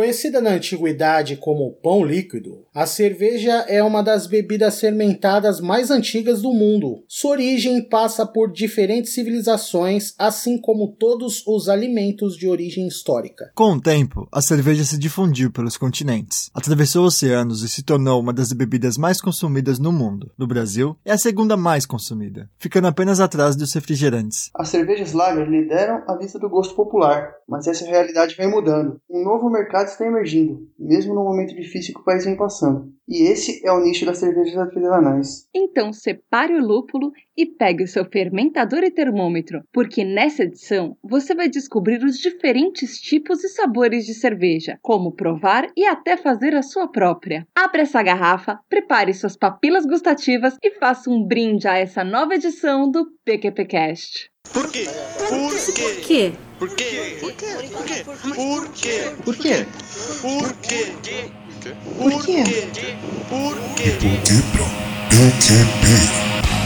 Conhecida na antiguidade como pão líquido, a cerveja é uma das bebidas fermentadas mais antigas do mundo. Sua origem passa por diferentes civilizações, assim como todos os alimentos de origem histórica. Com o tempo, a cerveja se difundiu pelos continentes, atravessou oceanos e se tornou uma das bebidas mais consumidas no mundo. No Brasil, é a segunda mais consumida, ficando apenas atrás dos refrigerantes. As cervejas lager lideram a lista do gosto popular, mas essa realidade vem mudando. Um novo mercado está emergindo, mesmo no momento difícil que o país vem passando. E esse é o nicho das cervejas artesanais. Então separe o lúpulo e pegue o seu fermentador e termômetro, porque nessa edição você vai descobrir os diferentes tipos e sabores de cerveja, como provar e até fazer a sua própria. Abra essa garrafa, prepare suas papilas gustativas e faça um brinde a essa nova edição do PQPcast. Por quê? Por quê? Por quê? Por quê? Por quê? Por quê? Por quê? Por quê? Por quê? Por quê? Quebra PQP. Fala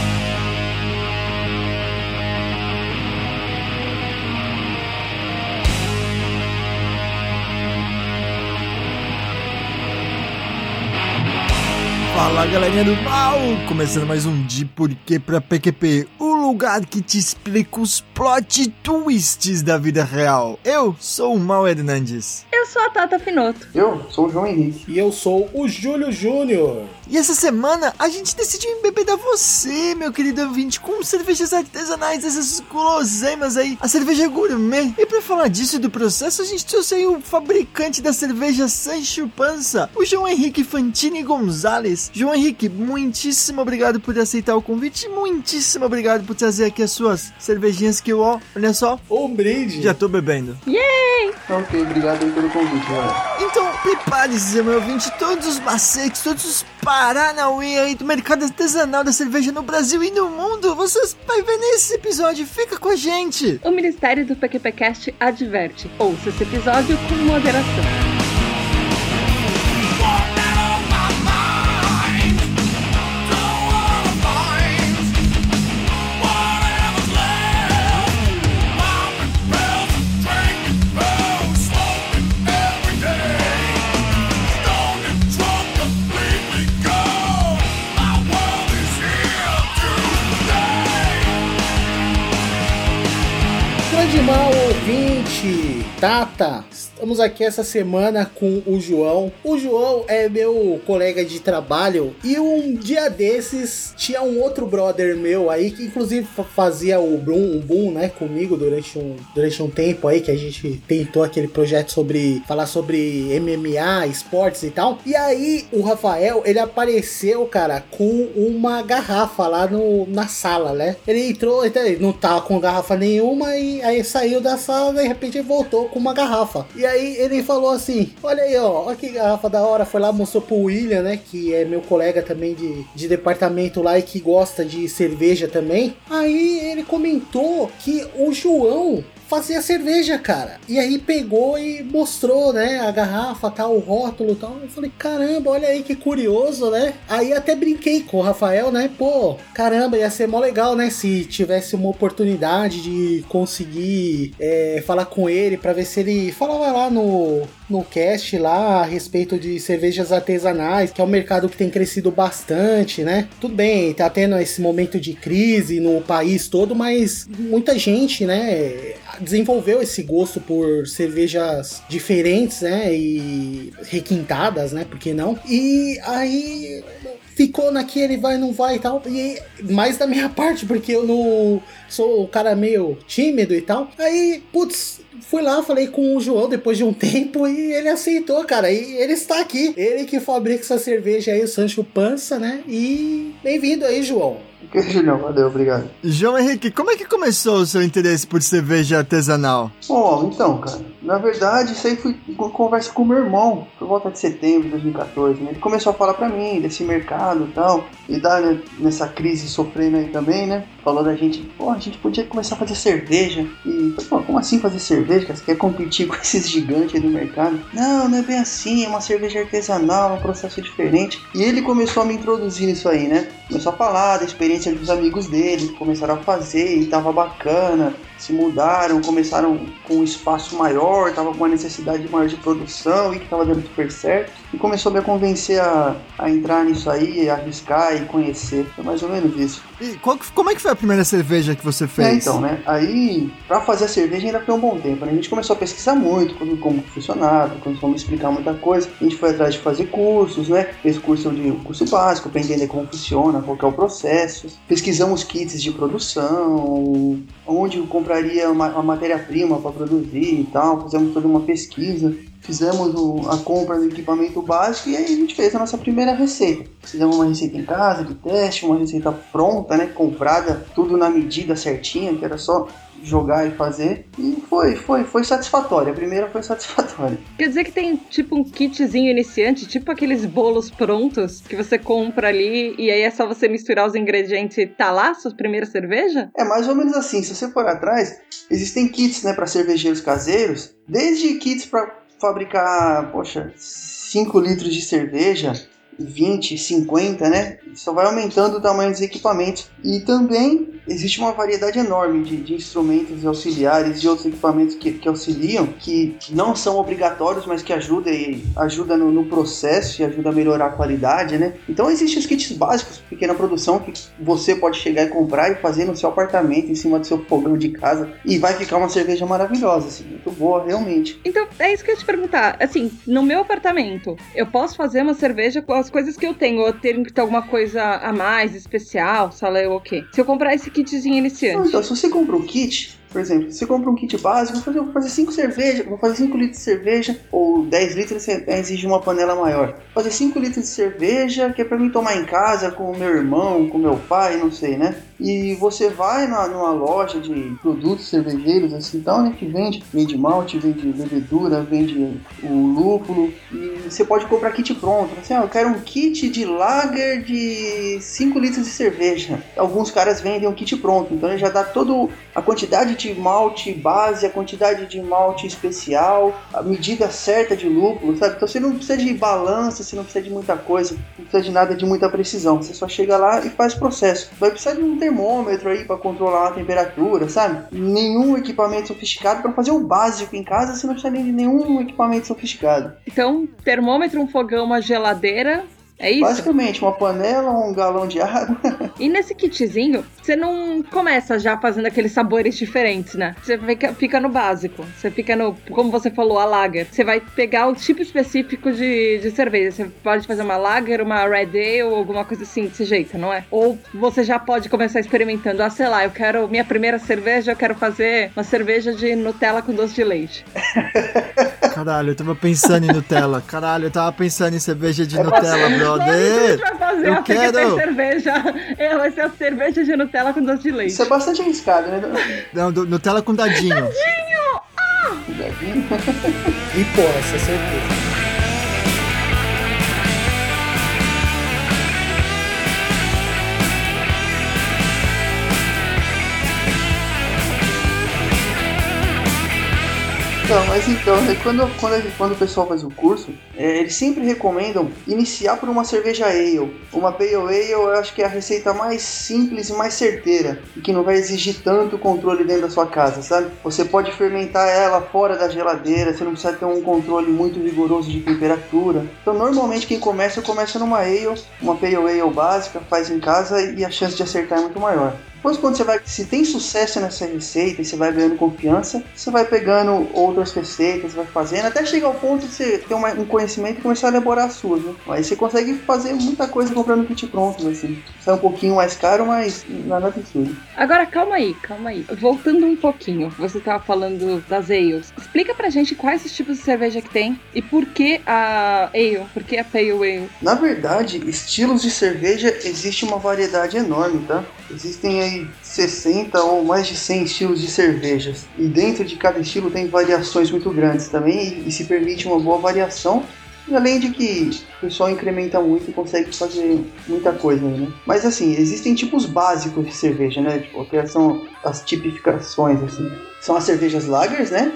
galerinha do mal! Começando mais um De Porquê pra PQP, o lugar que te explica os plot twists da vida real. Eu sou o Mal Hernandes. Eu sou a Tata Finoto. Eu sou o João Henrique. E eu sou o Júlio Júnior. E essa semana a gente decidiu embebedar você, meu querido ouvinte, com cervejas artesanais, essas guloseimas aí, a cerveja gourmet. E pra falar disso e do processo, a gente trouxe aí o fabricante da cerveja Sancho Panza, o João Henrique Fantini Gonzalez. João Henrique, muitíssimo obrigado por aceitar o convite, muitíssimo obrigado por trazer aqui as suas cervejinhas que eu, ó, olha só, Um brinde. já tô bebendo. Ok, obrigado aí pelo convite, galera. Então, prepare-se, meu ouvinte, todos os macetes, todos os paranauê aí do mercado artesanal da cerveja no Brasil e no mundo. Vocês vai ver nesse episódio, fica com a gente. O Ministério do PQPcast adverte: ouça esse episódio com moderação. batata Estamos aqui essa semana com o João. O João é meu colega de trabalho e um dia desses tinha um outro brother meu aí que inclusive fa- fazia o Boom, o boom né, comigo durante um, durante um tempo aí que a gente tentou aquele projeto sobre falar sobre MMA, esportes e tal. E aí o Rafael, ele apareceu, cara, com uma garrafa lá no, na sala, né? Ele entrou, então, ele não tava com garrafa nenhuma e aí saiu da sala e de repente voltou com uma garrafa. E aí ele falou assim: Olha aí, ó, olha que garrafa da hora. Foi lá, mostrou pro William, né? Que é meu colega também de, de departamento lá e que gosta de cerveja também. Aí ele comentou que o João fazia cerveja, cara. E aí pegou e mostrou, né, a garrafa, tal, o rótulo tal. Eu falei, caramba, olha aí que curioso, né? Aí até brinquei com o Rafael, né? Pô, caramba, ia ser mó legal, né? Se tivesse uma oportunidade de conseguir é, falar com ele pra ver se ele falava lá no, no cast lá a respeito de cervejas artesanais, que é um mercado que tem crescido bastante, né? Tudo bem, tá tendo esse momento de crise no país todo, mas muita gente, né, desenvolveu esse gosto por cervejas diferentes, né, e requintadas, né, por que não? E aí ficou naquele vai não vai e tal. E mais da minha parte, porque eu não sou o cara meio tímido e tal. Aí, putz, fui lá, falei com o João depois de um tempo e ele aceitou, cara. E ele está aqui. Ele que fabrica essa cerveja aí, o Sancho Pança, né? E bem-vindo aí, João. Ok, Julião, valeu, obrigado. João Henrique, como é que começou o seu interesse por cerveja artesanal? Bom, então, cara, na verdade, isso aí foi uma conversa com meu irmão, por volta de setembro de 2014, né? Ele começou a falar pra mim desse mercado e tal, e dá né, nessa crise sofrendo aí também, né? Falou da gente, pô, a gente podia começar a fazer cerveja. E, pô, como assim fazer cerveja? Você quer competir com esses gigantes aí do mercado? Não, não é bem assim, é uma cerveja artesanal, é um processo diferente. E ele começou a me introduzir nisso aí, né? Começou a falar da experiência dos amigos dele, começaram a fazer e tava bacana. Se mudaram, começaram com um espaço maior, tava com uma necessidade maior de produção e que tava dando super certo. E começou a me convencer a, a entrar nisso aí, arriscar e conhecer. Foi mais ou menos isso. E qual como é que foi a primeira cerveja que você fez? É, então, né? Aí, pra fazer a cerveja ainda foi um bom tempo, né? A gente começou a pesquisar muito como, como funcionava, começou a me explicar muita coisa. A gente foi atrás de fazer cursos, né? Fez curso de curso básico pra entender como funciona, qual que é o processo. Pesquisamos kits de produção, onde eu compraria uma, uma matéria-prima para produzir e tal. Fizemos toda uma pesquisa. Fizemos o- a compra do equipamento básico e aí a gente fez a nossa primeira receita. Fizemos uma receita em casa de teste, uma receita pronta, né? Comprada, tudo na medida certinha, que era só jogar e fazer. E foi, foi, foi satisfatória. A primeira foi satisfatória. Quer dizer que tem tipo um kitzinho iniciante, tipo aqueles bolos prontos que você compra ali e aí é só você misturar os ingredientes e tá lá a sua primeira cerveja? É mais ou menos assim. Se você for atrás, existem kits, né, para cervejeiros caseiros, desde kits para fabricar, poxa, 5 litros de cerveja, 20, 50, né? Só vai aumentando o tamanho dos equipamentos. E também existe uma variedade enorme de, de instrumentos auxiliares e outros equipamentos que, que auxiliam, que não são obrigatórios, mas que ajudam e ajuda no, no processo e ajuda a melhorar a qualidade, né? Então existem os kits básicos, pequena produção, que você pode chegar e comprar e fazer no seu apartamento, em cima do seu fogão de casa, e vai ficar uma cerveja maravilhosa, assim, muito boa, realmente. Então, é isso que eu ia te perguntar. Assim, no meu apartamento, eu posso fazer uma cerveja com as coisas que eu tenho, ou eu tenho que ter alguma coisa a mais, especial, sei lá, o quê? Se eu comprar esse kitzinho iniciante. Então, se você compra um kit, por exemplo, se você compra um kit básico, vou fazer, vou fazer 5 cervejas, vou fazer 5 litros de cerveja, ou 10 litros você exige uma panela maior. Vou fazer 5 litros de cerveja, que é pra mim tomar em casa com o meu irmão, com meu pai, não sei, né? E você vai na, numa loja de produtos cervejeiros, assim, tal, né? Que vende, vende malte, vende levedura, vende o lúpulo, e você pode comprar kit pronto. Assim, ah, eu quero um kit de lager de 5 litros de cerveja. Alguns caras vendem um kit pronto, então ele já dá toda a quantidade de malte base, a quantidade de malte especial, a medida certa de lúpulo, sabe? Então você não precisa de balança, você não precisa de muita coisa, não precisa de nada de muita precisão. Você só chega lá e faz o processo. Vai precisar de um termômetro aí para controlar a temperatura, sabe? Nenhum equipamento sofisticado para fazer o básico em casa, você não precisa nem de nenhum equipamento sofisticado. Então, termômetro, um fogão, uma geladeira. É isso? Basicamente, uma panela, um galão de água. E nesse kitzinho, você não começa já fazendo aqueles sabores diferentes, né? Você fica, fica no básico. Você fica no, como você falou, a lager. Você vai pegar o tipo específico de, de cerveja. Você pode fazer uma lager, uma red ale, ou alguma coisa assim desse jeito, não é? Ou você já pode começar experimentando. Ah, sei lá, eu quero minha primeira cerveja, eu quero fazer uma cerveja de Nutella com doce de leite. Caralho, eu tava pensando em Nutella. Caralho, eu tava pensando em cerveja de É Nutella, bastante- Não, isso a gente brother. vai fazer, eu quero. tem cerveja. É, vai ser a cerveja de Nutella com doce de leite. Isso é bastante arriscado, né? Não, do- Nutella com dadinho. E porra, essa é certeza. Então, mas então, né, quando, quando, quando o pessoal faz o curso, é, eles sempre recomendam iniciar por uma cerveja ale. Uma pale ale eu acho que é a receita mais simples e mais certeira, e que não vai exigir tanto controle dentro da sua casa, sabe? Você pode fermentar ela fora da geladeira, você não precisa ter um controle muito rigoroso de temperatura. Então, normalmente quem começa, começa numa ale, uma pale ale básica, faz em casa e a chance de acertar é muito maior. Depois, quando você vai, se tem sucesso nessa receita e você vai ganhando confiança, você vai pegando outras receitas, vai fazendo, até chegar ao ponto de você ter uma- um conhecimento e começar a elaborar as suas, né? Aí você consegue fazer muita coisa comprando kit prontos, assim. Sai um pouquinho mais caro, mas nada absurdo. Agora, calma aí, calma aí. Voltando um pouquinho, você tava falando das ales. Explica pra gente quais os tipos de cerveja que tem e por que a ale, por que a pale ale. Na verdade, estilos de cerveja existe uma variedade enorme, tá? Existem aí 60 ou mais de 100 estilos de cervejas. E dentro de cada estilo tem variações muito grandes também e, e se permite uma boa variação. E além de que o pessoal incrementa muito e consegue fazer muita coisa né? Mas assim, existem tipos básicos de cerveja, né? Tipo, que são as tipificações, assim. São as cervejas lagers, né?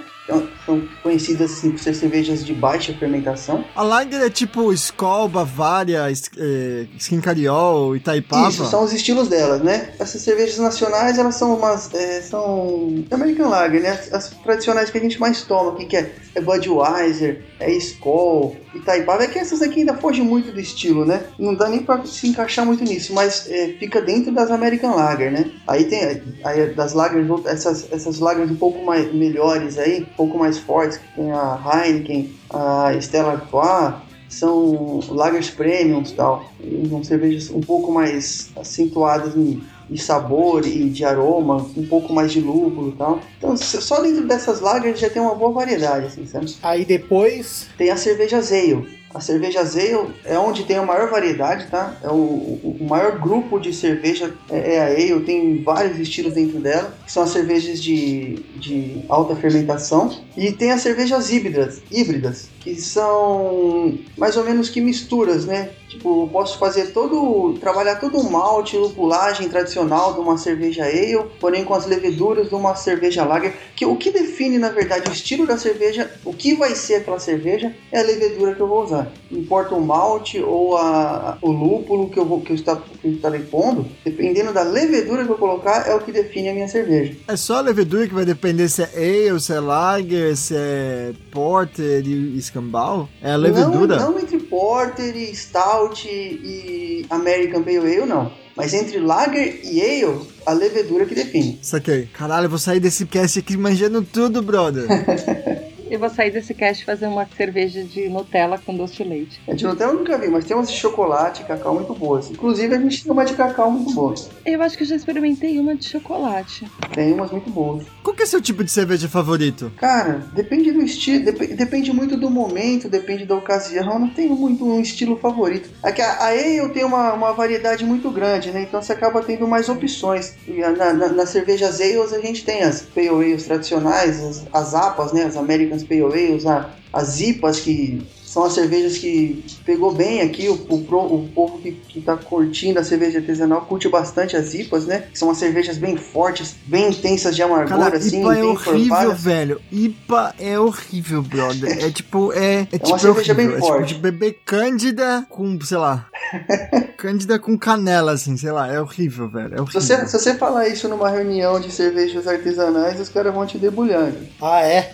São- conhecidas assim, por ser cervejas de baixa fermentação. A Lager é tipo Skol, Bavária, Es- eh, Skin Cariol, Itaipava. Isso, são os estilos delas, né? Essas cervejas nacionais, elas são umas. é, são. American Lager, né? As, as tradicionais que a gente mais toma, que, que é, é Budweiser, é Skol, Itaipava. É que essas aqui ainda fogem muito do estilo, né? Não dá nem pra se encaixar muito nisso, mas é, fica dentro das American Lager, né? Aí tem aí das lagers, essas, essas lagers um pouco mais melhores aí, um pouco mais fortes, que tem a Heineken, a Stella Artois, são lagers premiums e tal. São cervejas um pouco mais acentuadas em, em sabor e de aroma, um pouco mais de lúpulo e tal. Então, só dentro dessas lagers já tem uma boa variedade, assim, sabe? Aí depois, Tem a cerveja Ale. A cerveja Ale é onde tem a maior variedade, tá? É o, o- maior grupo de cerveja é é a Ale, tem vários estilos dentro dela, que são as cervejas de, de alta fermentação. E tem as cervejas híbridas, híbridas, que são mais ou menos que misturas, né? Tipo, eu posso fazer todo. trabalhar todo o malte, lupulagem tradicional de uma cerveja ale, porém com as leveduras de uma cerveja lager. Que o que define, na verdade, o estilo da cerveja, o que vai ser aquela cerveja, é a levedura que eu vou usar. Importa o malte ou a, o lúpulo que eu, vou, que, eu está, que eu estarei pondo, dependendo da levedura que eu colocar, é o que define a minha cerveja. É só a levedura que vai depender se é ale, se é lager, se é porter e escambau? É a levedura? Não, não entre Porter e Stout e American Pale Ale, não. Mas entre Lager e Ale, a levedura que define. Saquei. Caralho, eu vou sair desse cast aqui manjando tudo, brother. Eu vou sair desse cast fazer uma cerveja de Nutella com doce de leite. A de Nutella eu nunca vi, mas tem umas de chocolate e cacau muito boas. Inclusive a gente tem uma de cacau muito boa. Eu acho que eu já experimentei uma de chocolate. Tem umas muito boas. Qual que é seu tipo de cerveja favorito? Cara, depende do estilo, dep- depende muito do momento, depende da ocasião. Eu não tenho muito um estilo favorito. É que a, a Ale tem uma, uma variedade muito grande, né? Então você acaba tendo mais opções. E na, na, nas cervejas a gente tem as Pale Ales tradicionais, as, as APAs, né? As American Pale Ales, a- as IPAs que são as cervejas que pegou bem aqui, o, o, o povo que, que tá curtindo a cerveja artesanal curte bastante as IPAs, né? Que são as cervejas bem fortes, bem intensas de amargor, Cara, assim, IPA é bem horrível, velho. IPA é horrível, brother. É tipo, é. É, tipo, cerveja bem horrível. É tipo forte. de beber cândida com, sei lá. cândida com canela, assim, sei lá. É horrível, velho. É Se horrível. você, se você falar isso numa reunião de cervejas artesanais, os caras vão te debulhar. ah é?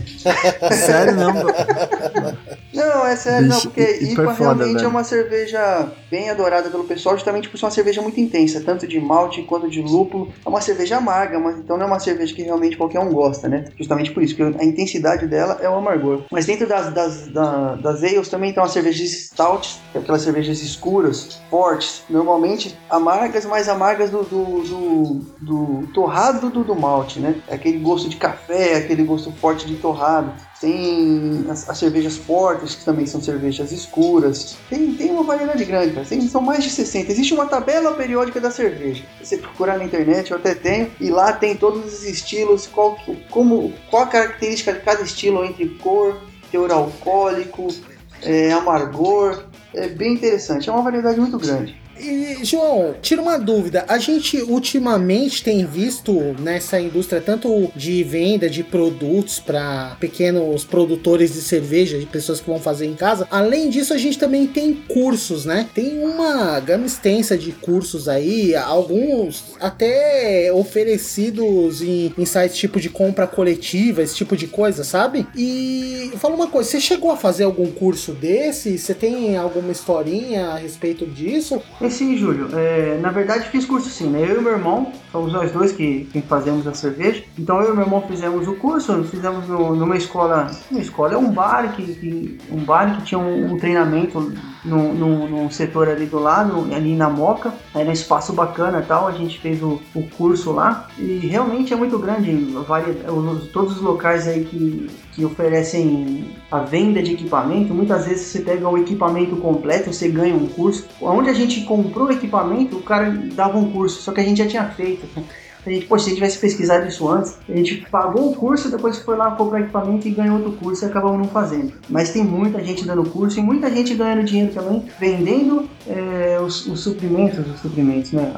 Sério, não, bro. Não, é sério, não, porque IPA IPA é foda, realmente é uma cerveja bem adorada pelo pessoal, justamente por ser uma cerveja muito intensa, tanto de malte quanto de lúpulo. É uma cerveja amarga, mas então não é uma cerveja que realmente qualquer um gosta, né? Justamente por isso, porque a intensidade dela é o amargor. Mas dentro das, das, da- das ales também tem umas cervejas stout, que é aquelas cervejas escuras, fortes, normalmente amargas, mas amargas do, do, do, do torrado do, do malte, né? É aquele gosto de café, aquele gosto forte de torrado. Tem as, as cervejas portas, que também são cervejas escuras. Tem, tem uma variedade grande, cara. Tem- são mais de 60. Existe uma tabela periódica da cerveja. Você procurar na internet, eu até tenho. E lá tem todos os estilos, qual, como, qual a característica de cada estilo entre cor, teor alcoólico, é, amargor. É bem interessante. É uma variedade muito grande. E, João, tira uma dúvida. A gente ultimamente tem visto nessa indústria tanto de venda de produtos para pequenos produtores de cerveja, de pessoas que vão fazer em casa. Além disso, a gente também tem cursos, né? Tem uma gama extensa de cursos aí, alguns até oferecidos em, em sites tipo de compra coletiva, esse tipo de coisa, sabe? E fala uma coisa, você chegou a fazer algum curso desse? Você tem alguma historinha a respeito disso? Sim, Júlio. É, na verdade, fiz curso sim, né? Eu e meu irmão, somos nós dois que, que fazemos a cerveja. Então, eu e meu irmão fizemos o curso, fizemos no- numa escola. Uma escola é um bar que, que- um bar que tinha um, um treinamento no, no, num setor ali do lado, ali na Moca. Era um espaço bacana e tal. A gente fez o, o curso lá e realmente é muito grande. Todos os locais aí que, que oferecem a venda de equipamento, muitas vezes você pega o equipamento completo, você ganha um curso. Onde a gente comprou o equipamento, o cara dava um curso, só que a gente já tinha feito. A gente, poxa, se a gente tivesse pesquisado isso antes, a gente pagou o curso, depois foi lá comprar equipamento e ganhou outro curso e acabamos não fazendo. Mas tem muita gente dando curso e muita gente ganhando dinheiro também, vendendo é, os, os suprimentos, os suprimentos, né?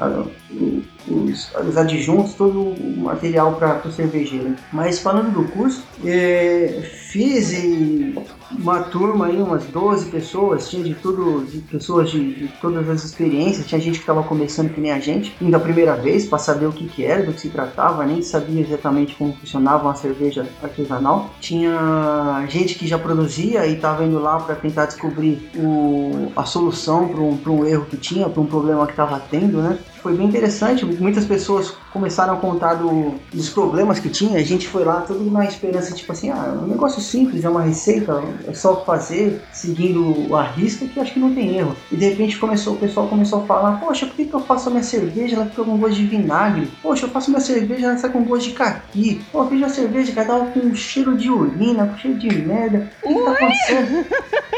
Os, os adjuntos, todo o material para o cervejeiro. Mas falando do curso, é, fiz e uma turma aí, umas 12 pessoas, tinha de tudo, de pessoas de, de todas as experiências, tinha gente que estava começando que nem a gente, indo a primeira vez para saber o que, que era, do que se tratava, nem sabia exatamente como funcionava uma cerveja artesanal. Tinha gente que já produzia e estava indo lá para tentar descobrir o, a solução para um, um erro que tinha, para um problema que estava tendo, né? Foi bem interessante, muitas pessoas começaram a contar do, dos problemas que tinha, a gente foi lá tudo na esperança, tipo assim, ah, é um negócio simples, é uma receita, é só fazer, seguindo a risca, que acho que não tem erro. E de repente começou, o pessoal começou a falar, poxa, por que, que eu faço a minha cerveja, ela fica com gosto de vinagre? Poxa, eu faço minha cerveja, ela sai com gosto de caqui. Pô, eu fiz a cerveja que ela tava com cheiro de urina, com cheiro de merda. O que, que tá acontecendo?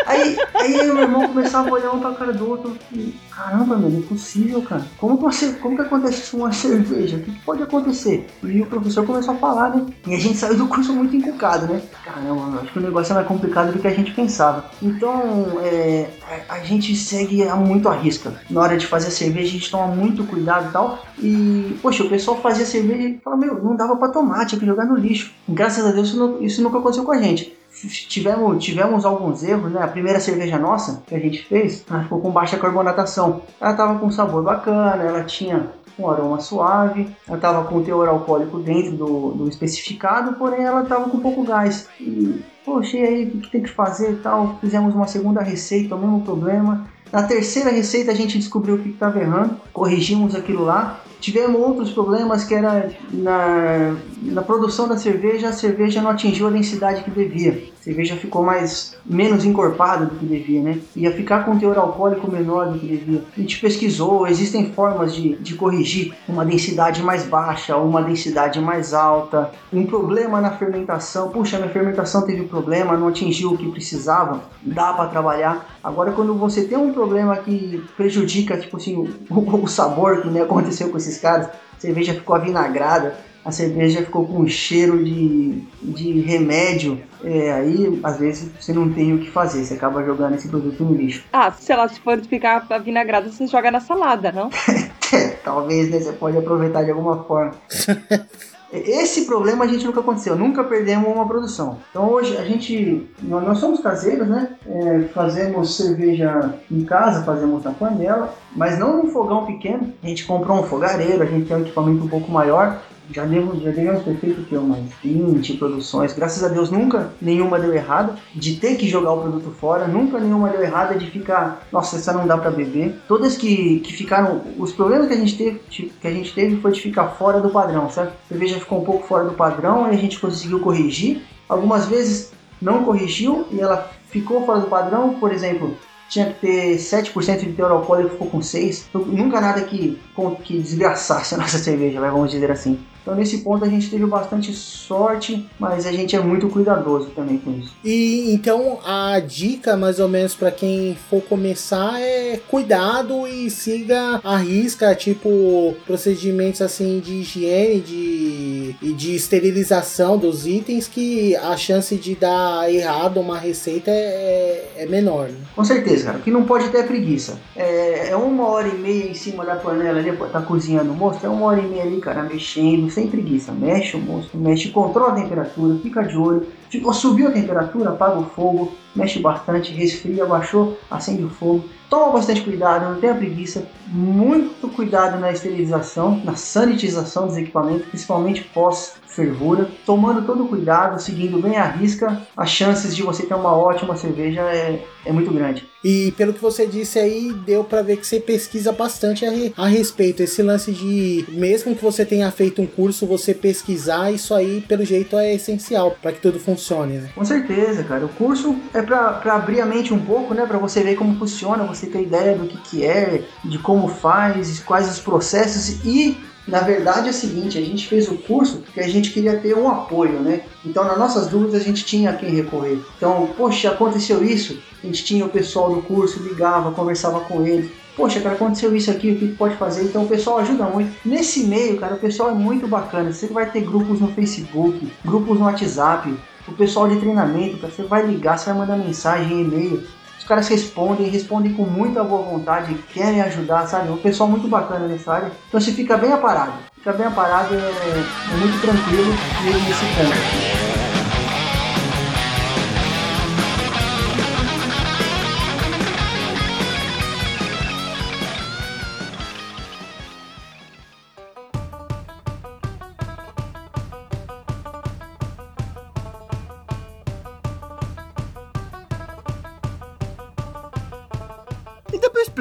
Aí, aí eu meu irmão começava a olhar um pra cara do outro e, caramba, meu, não é possível, cara. Como que, uma, como que acontece isso com uma cerveja? O que, que pode acontecer? E o professor começou a falar, né? E a gente saiu do curso muito encucado, né? Caramba, meu, acho que o negócio é mais complicado do que a gente pensava. Então, é, a, a gente segue a muito à risca. Na hora de fazer a cerveja, a gente toma muito cuidado e tal. E, poxa, o pessoal fazia cerveja e falava, meu, não dava pra tomar, tinha que jogar no lixo. Graças a Deus, isso, nu- isso nunca aconteceu com a gente tivemos, tivemos alguns erros, né? A primeira cerveja nossa que a gente fez, ela ficou com baixa carbonatação. Ela tava com sabor bacana, ela tinha um aroma suave, ela tava com teor alcoólico dentro do, do especificado, porém ela tava com pouco gás. E, poxa, e aí, o que, que tem que fazer e tal? Fizemos uma segunda receita, o mesmo problema. Na terceira receita a gente descobriu o que estava errando, corrigimos aquilo lá. Tivemos outros problemas que era na, na produção da cerveja, a cerveja não atingiu a densidade que devia. Cerveja ficou mais menos encorpada do que devia, né? Ia ficar com teor alcoólico menor do que devia. A gente pesquisou, existem formas de, de corrigir uma densidade mais baixa, uma densidade mais alta, um problema na fermentação. Puxa, minha fermentação teve problema, não atingiu o que precisava, dá para trabalhar. Agora, quando você tem um problema que prejudica, tipo assim, o, o sabor, que nem aconteceu com esses caras, a cerveja ficou avinagrada, a cerveja ficou com um cheiro de, de remédio, é, aí às vezes você não tem o que fazer, você acaba jogando esse produto no lixo. Ah, sei lá, se for ficar vinagrado, você joga na salada, não? É, talvez né, você pode aproveitar de alguma forma. Esse problema a gente nunca aconteceu, nunca perdemos uma produção. Então hoje a gente, nós, nós somos caseiros, né? É, fazemos cerveja em casa, fazemos na panela, mas não num fogão pequeno. A gente comprou um fogareiro, a gente tem um equipamento um pouco maior. Já devemos, já devemos ter feito que, umas 20 produções. Graças a Deus nunca nenhuma deu errado. De ter que jogar o produto fora, nunca nenhuma deu errada de ficar, nossa, essa não dá para beber. Todas que, que ficaram, os problemas que a gente teve, que a gente teve foi de ficar fora do padrão, sabe? A cerveja ficou um pouco fora do padrão, aí a gente conseguiu corrigir. Algumas vezes não corrigiu e ela ficou fora do padrão, por exemplo, tinha que ter 7% de teor alcoólico, ficou com 6%. Então, nunca nada que, que desgraçasse a nossa cerveja, vamos dizer assim. Então nesse ponto a gente teve bastante sorte, mas a gente é muito cuidadoso também com isso. E então a dica, mais ou menos, para quem for começar é cuidado e siga a risca, tipo procedimentos assim de higiene de, e de esterilização dos itens, que a chance de dar errado uma receita é, é menor. Né? Com certeza, cara. O que não pode ter é preguiça. É, é uma hora e meia em cima da panela ali, tá cozinhando o moço, é uma hora e meia ali, cara, mexendo, sem preguiça. Mexe o moço, mexe, controla a temperatura, fica de olho. Ficou, subiu a temperatura, apaga o fogo, mexe bastante, resfria, baixou, acende o fogo. Toma bastante cuidado, não tenha preguiça. Muito cuidado na esterilização, na sanitização dos equipamentos, principalmente pós-fervura. Tomando todo cuidado, seguindo bem a risca, as chances de você ter uma ótima cerveja é, é muito grande. E pelo que você disse aí, deu para ver que você pesquisa bastante a, re, a, respeito. Esse lance de, mesmo que você tenha feito um curso, você pesquisar, isso aí, pelo jeito, é essencial para que tudo funcione, né? Com certeza, cara. O curso é para abrir a mente um pouco, né? Para você ver como funciona, você ter ideia do que, que é, de como faz, quais os processos e na verdade é o seguinte, a gente fez o curso porque a gente queria ter um apoio, né? Então, nas nossas dúvidas, a gente tinha a quem recorrer. Então, poxa, aconteceu isso, a gente tinha o pessoal do curso, ligava, conversava com eles. Poxa, cara, aconteceu isso aqui, o que pode fazer? Então, o pessoal ajuda muito. Nesse meio, cara, o pessoal é muito bacana. Você vai ter grupos no Facebook, grupos no WhatsApp, o pessoal de treinamento, cara, você vai ligar, você vai mandar mensagem, e-mail. Os caras respondem, respondem com muita boa vontade, querem ajudar, sabe? Um pessoal muito bacana nessa área. Então você fica bem aparado. Fica bem aparado, é, é muito tranquilo nesse ponto.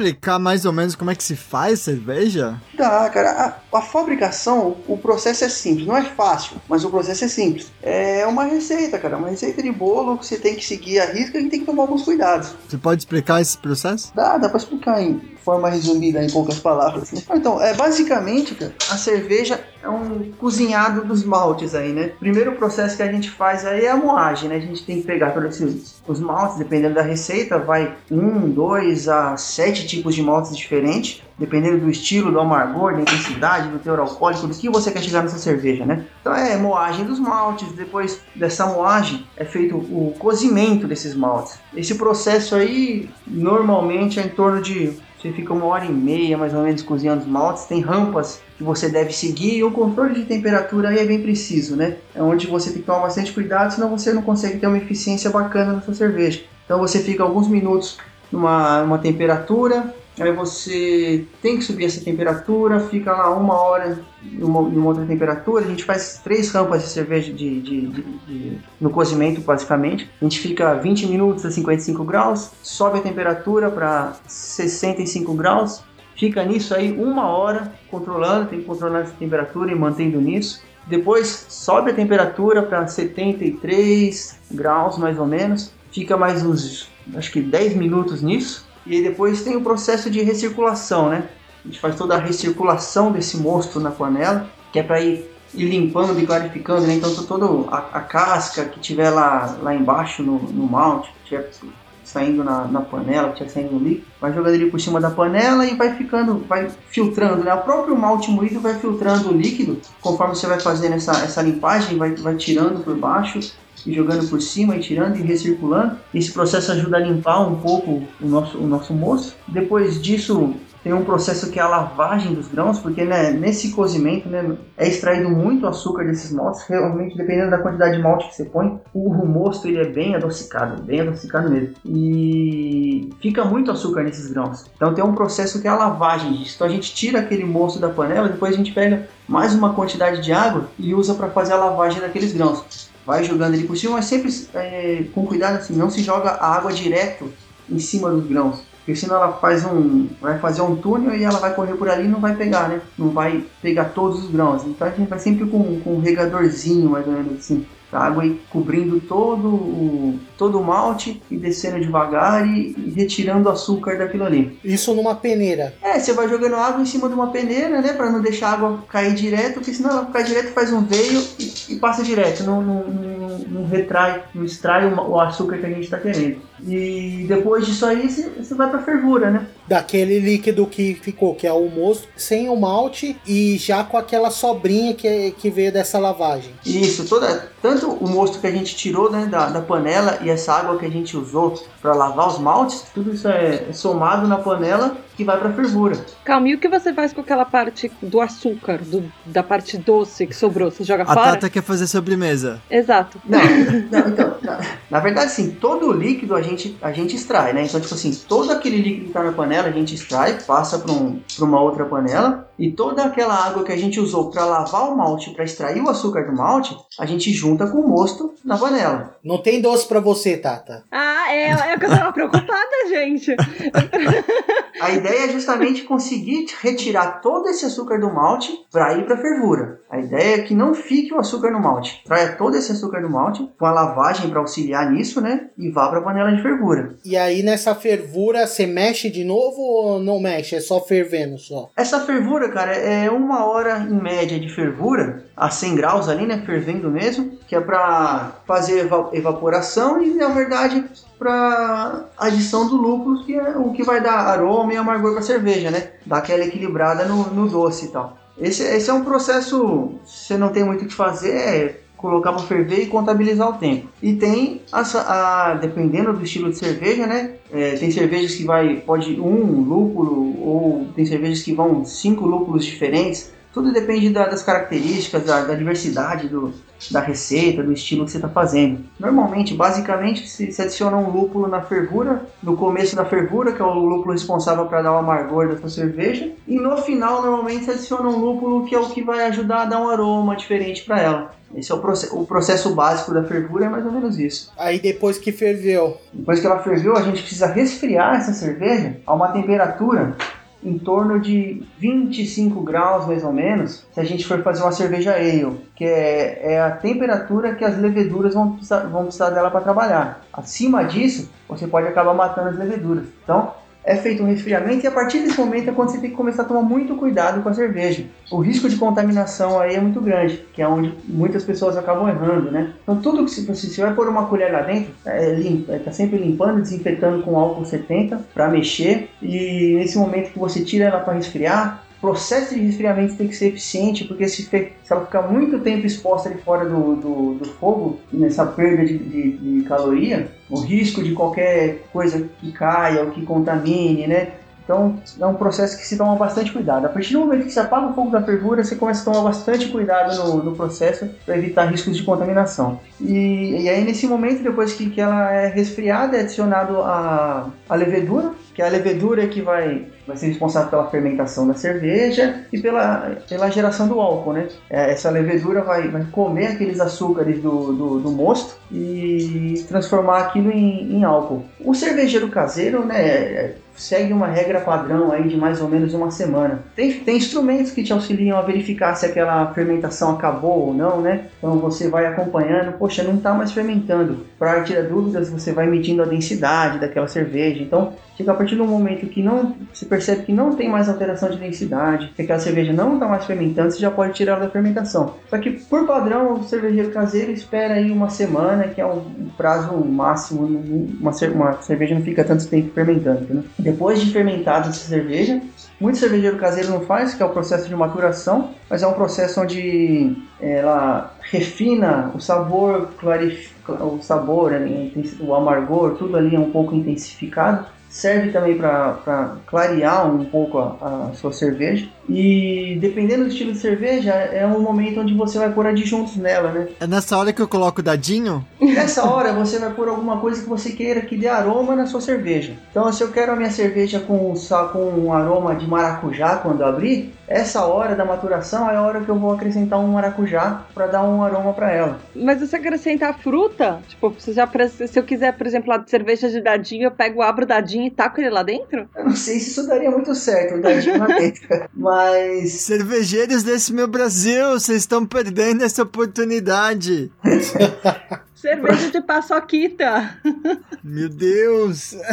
Explicar mais ou menos como é que se faz cerveja? Dá, cara. A, a fabricação, o processo é simples. Não é fácil, mas o processo é simples. É uma receita, cara. Uma receita de bolo que você tem que seguir a risca e tem que tomar alguns cuidados. Você pode explicar esse processo? Dá, dá pra explicar em forma resumida, em poucas palavras. Né? Então, é basicamente, cara, a cerveja é um cozinhado dos maltes aí, né? Primeiro processo que a gente faz aí é a moagem, né? A gente tem que pegar todos esses os maltes, dependendo da receita, vai um, dois a sete tipos de maltes diferentes, dependendo do estilo, do amargor, da intensidade, do teor alcoólico, do que você quer chegar nessa cerveja, né? Então é moagem dos maltes, depois dessa moagem é feito o cozimento desses maltes. Esse processo aí normalmente é em torno de você fica uma hora e meia mais ou menos cozinhando os maltes, tem rampas que você deve seguir e o controle de temperatura aí é bem preciso, né? É onde você tem que tomar bastante cuidado, senão você não consegue ter uma eficiência bacana na sua cerveja. Então você fica alguns minutos numa, numa temperatura, aí você tem que subir essa temperatura, fica lá uma hora em uma, uma outra temperatura, a gente faz três rampas de cerveja de, de- de- de- no cozimento basicamente, a gente fica 20 minutos a 55 graus, sobe a temperatura para 65 graus, fica nisso aí uma hora controlando, tem que controlar essa temperatura e mantendo nisso. Depois sobe a temperatura para 73 graus mais ou menos, fica mais uns acho que 10 minutos nisso. E aí depois tem o processo de recirculação, né? A gente faz toda a recirculação desse mosto na panela, que é para ir, ir limpando e clarificando, né? Então toda a, a casca que tiver lá, lá embaixo no, no malte, que tiver saindo na, na panela, que tiver saindo no líquido, vai jogando ele por cima da panela e vai ficando, vai filtrando, né? O próprio malte moído vai filtrando o líquido, conforme você vai fazendo essa, essa limpagem, vai, vai tirando por baixo e jogando por cima e tirando e recirculando. Esse processo ajuda a limpar um pouco o nosso, o nosso moço. Depois disso, tem um processo que é a lavagem dos grãos, porque né, nesse cozimento né, é extraído muito açúcar desses maltes, realmente dependendo da quantidade de malte que você põe, o mosto ele é bem adocicado, bem adocicado mesmo. E fica muito açúcar nesses grãos. Então tem um processo que é a lavagem disso. Então a gente tira aquele mosto da panela, depois a gente pega mais uma quantidade de água e usa para fazer a lavagem daqueles grãos vai jogando ele por cima, mas sempre é, com cuidado assim, não se joga a água direto em cima dos grãos. Porque senão ela faz um. vai fazer um túnel e ela vai correr por ali e não vai pegar, né? Não vai pegar todos os grãos. Então a gente vai sempre com, com um regadorzinho, mais ou menos assim. A água aí cobrindo todo o, todo o malte e descendo devagar e, e retirando o açúcar daquilo ali. Isso numa peneira. É, você vai jogando água em cima de uma peneira, né? Pra não deixar a água cair direto, porque senão ela cai direto, faz um veio e, e passa direto. Não, não, não, não retrai, não extrai o, açúcar que a gente tá querendo. E depois disso aí, você, vai pra fervura, né? Daquele líquido que ficou, que é o mosto, sem o malte e já com aquela sobrinha que, que veio dessa lavagem. Isso, toda, tanto o mosto que a gente tirou né, da, da panela e essa água que a gente usou para lavar os maltes, tudo isso é somado na panela que vai para fervura. Calma, e o que você faz com aquela parte do açúcar, do- da parte doce que sobrou? Você joga A fora? Tata quer fazer sobremesa. Exato. Não, não, então, na, na verdade, sim, todo o líquido a gente, a gente extrai, né? Então, tipo assim, todo aquele líquido que tá na panela a gente extrai, passa para um, pra uma outra panela e toda aquela água que a gente usou para lavar o malte, para extrair o açúcar do malte, a gente junta com o mosto na panela. Não tem doce pra você, Tata. Ah, é, é que eu tava preocupada, gente. A ideia é justamente conseguir retirar todo esse açúcar do malte para ir para fervura. A ideia é que não fique o açúcar no malte. Traia todo esse açúcar do malte com a lavagem para auxiliar nisso, né? E vá para a panela de fervura. E aí nessa fervura você mexe de novo ou não mexe? É só fervendo só? Essa fervura, cara, é uma hora em média de fervura a 100 graus ali, né? Fervendo mesmo, que é para fazer eva- evaporação e, na verdade, para adição do lúpulo, que é o que vai dar aroma e amargor para cerveja, né? Dar aquela equilibrada no, no doce e tal. Esse, esse é um processo, você não tem muito o que fazer, é colocar para ferver e contabilizar o tempo. E tem, as- a, dependendo do estilo de cerveja, né? É, tem cervejas que vai, pode um lúpulo, ou tem cervejas que vão cinco lúpulos diferentes. Tudo depende da- das características, da, da diversidade do, da receita, do estilo que você está fazendo. Normalmente, basicamente, se, se adiciona um lúpulo na fervura, no começo da fervura, que é o lúpulo responsável para dar o amargor da sua cerveja, e no final, normalmente, se adiciona um lúpulo que é o que vai ajudar a dar um aroma diferente para ela. Esse é o, proce- o processo básico da fervura, é mais ou menos isso. Aí depois que ferveu, Depois que ela ferveu, a gente precisa resfriar essa cerveja a uma temperatura em torno de 25 graus, mais ou menos, se a gente for fazer uma cerveja ale, que é, é a temperatura que as leveduras vão precisar, vão precisar dela para trabalhar. Acima disso, você pode acabar matando as leveduras. Então, é feito um resfriamento e a partir desse momento é quando você tem que começar a tomar muito cuidado com a cerveja. O risco de contaminação aí é muito grande, que é onde muitas pessoas acabam errando, né? Então tudo que se você, vai pôr uma colher lá dentro, é limpa, tá sempre limpando, desinfetando com álcool 70 para mexer e nesse momento que você tira ela para resfriar, processo de resfriamento tem que ser eficiente, porque se, se ela ficar muito tempo exposta ali fora do, do, do fogo, nessa perda de, de, de caloria, o risco de qualquer coisa que caia ou que contamine, né? Então é um processo que se toma bastante cuidado. A partir do momento que você apaga o fogo da fervura, você começa a tomar bastante cuidado no, no processo para evitar riscos de contaminação. E, e aí nesse momento, depois que, que ela é resfriada, é adicionado a, a levedura, que é a levedura que vai, vai ser responsável pela fermentação da cerveja e pela, pela geração do álcool, né? É, Essa levedura vai, vai comer aqueles açúcares do, do, do mosto e transformar aquilo em, em álcool. O cervejeiro caseiro, né, é, segue uma regra padrão aí de mais ou menos uma semana. Tem, tem instrumentos que te auxiliam a verificar se aquela fermentação acabou ou não, né? Então você vai acompanhando, poxa, não está mais fermentando. Para tirar dúvidas, você vai medindo a densidade daquela cerveja. Então, chega a partir do momento que não se percebe que não tem mais alteração de densidade, que aquela cerveja não está mais fermentando, você já pode tirar da fermentação. Só que por padrão, o cervejeiro caseiro espera aí uma semana, que é um prazo máximo, uma cerveja não fica tanto tempo fermentando. Né? Depois de fermentada essa cerveja, muito cervejeiro caseiro não faz, que é o processo de maturação, mas é um processo onde ela refina o sabor, o sabor, né, o amargor, tudo ali é um pouco intensificado. Serve também para clarear um pouco a, a sua cerveja. E dependendo do estilo de cerveja, é um momento onde você vai pôr adjuntos nela, né? É nessa hora que eu coloco o dadinho? Nessa hora você vai pôr alguma coisa que você queira que dê aroma na sua cerveja. Então, se eu quero a minha cerveja com, com um aroma de maracujá quando abrir, essa hora da maturação é a hora que eu vou acrescentar um maracujá para dar um aroma para ela. Mas você acrescentar fruta? Tipo, você já, se eu quiser, por exemplo, lá de cerveja de dadinho, eu pego, abro o dadinho e taco ele lá dentro? Eu não sei se isso daria muito certo, o dadinho lá dentro. Mas Cervejeiros desse meu Brasil, vocês estão perdendo essa oportunidade. Cerveja de paçoquita. Meu Deus.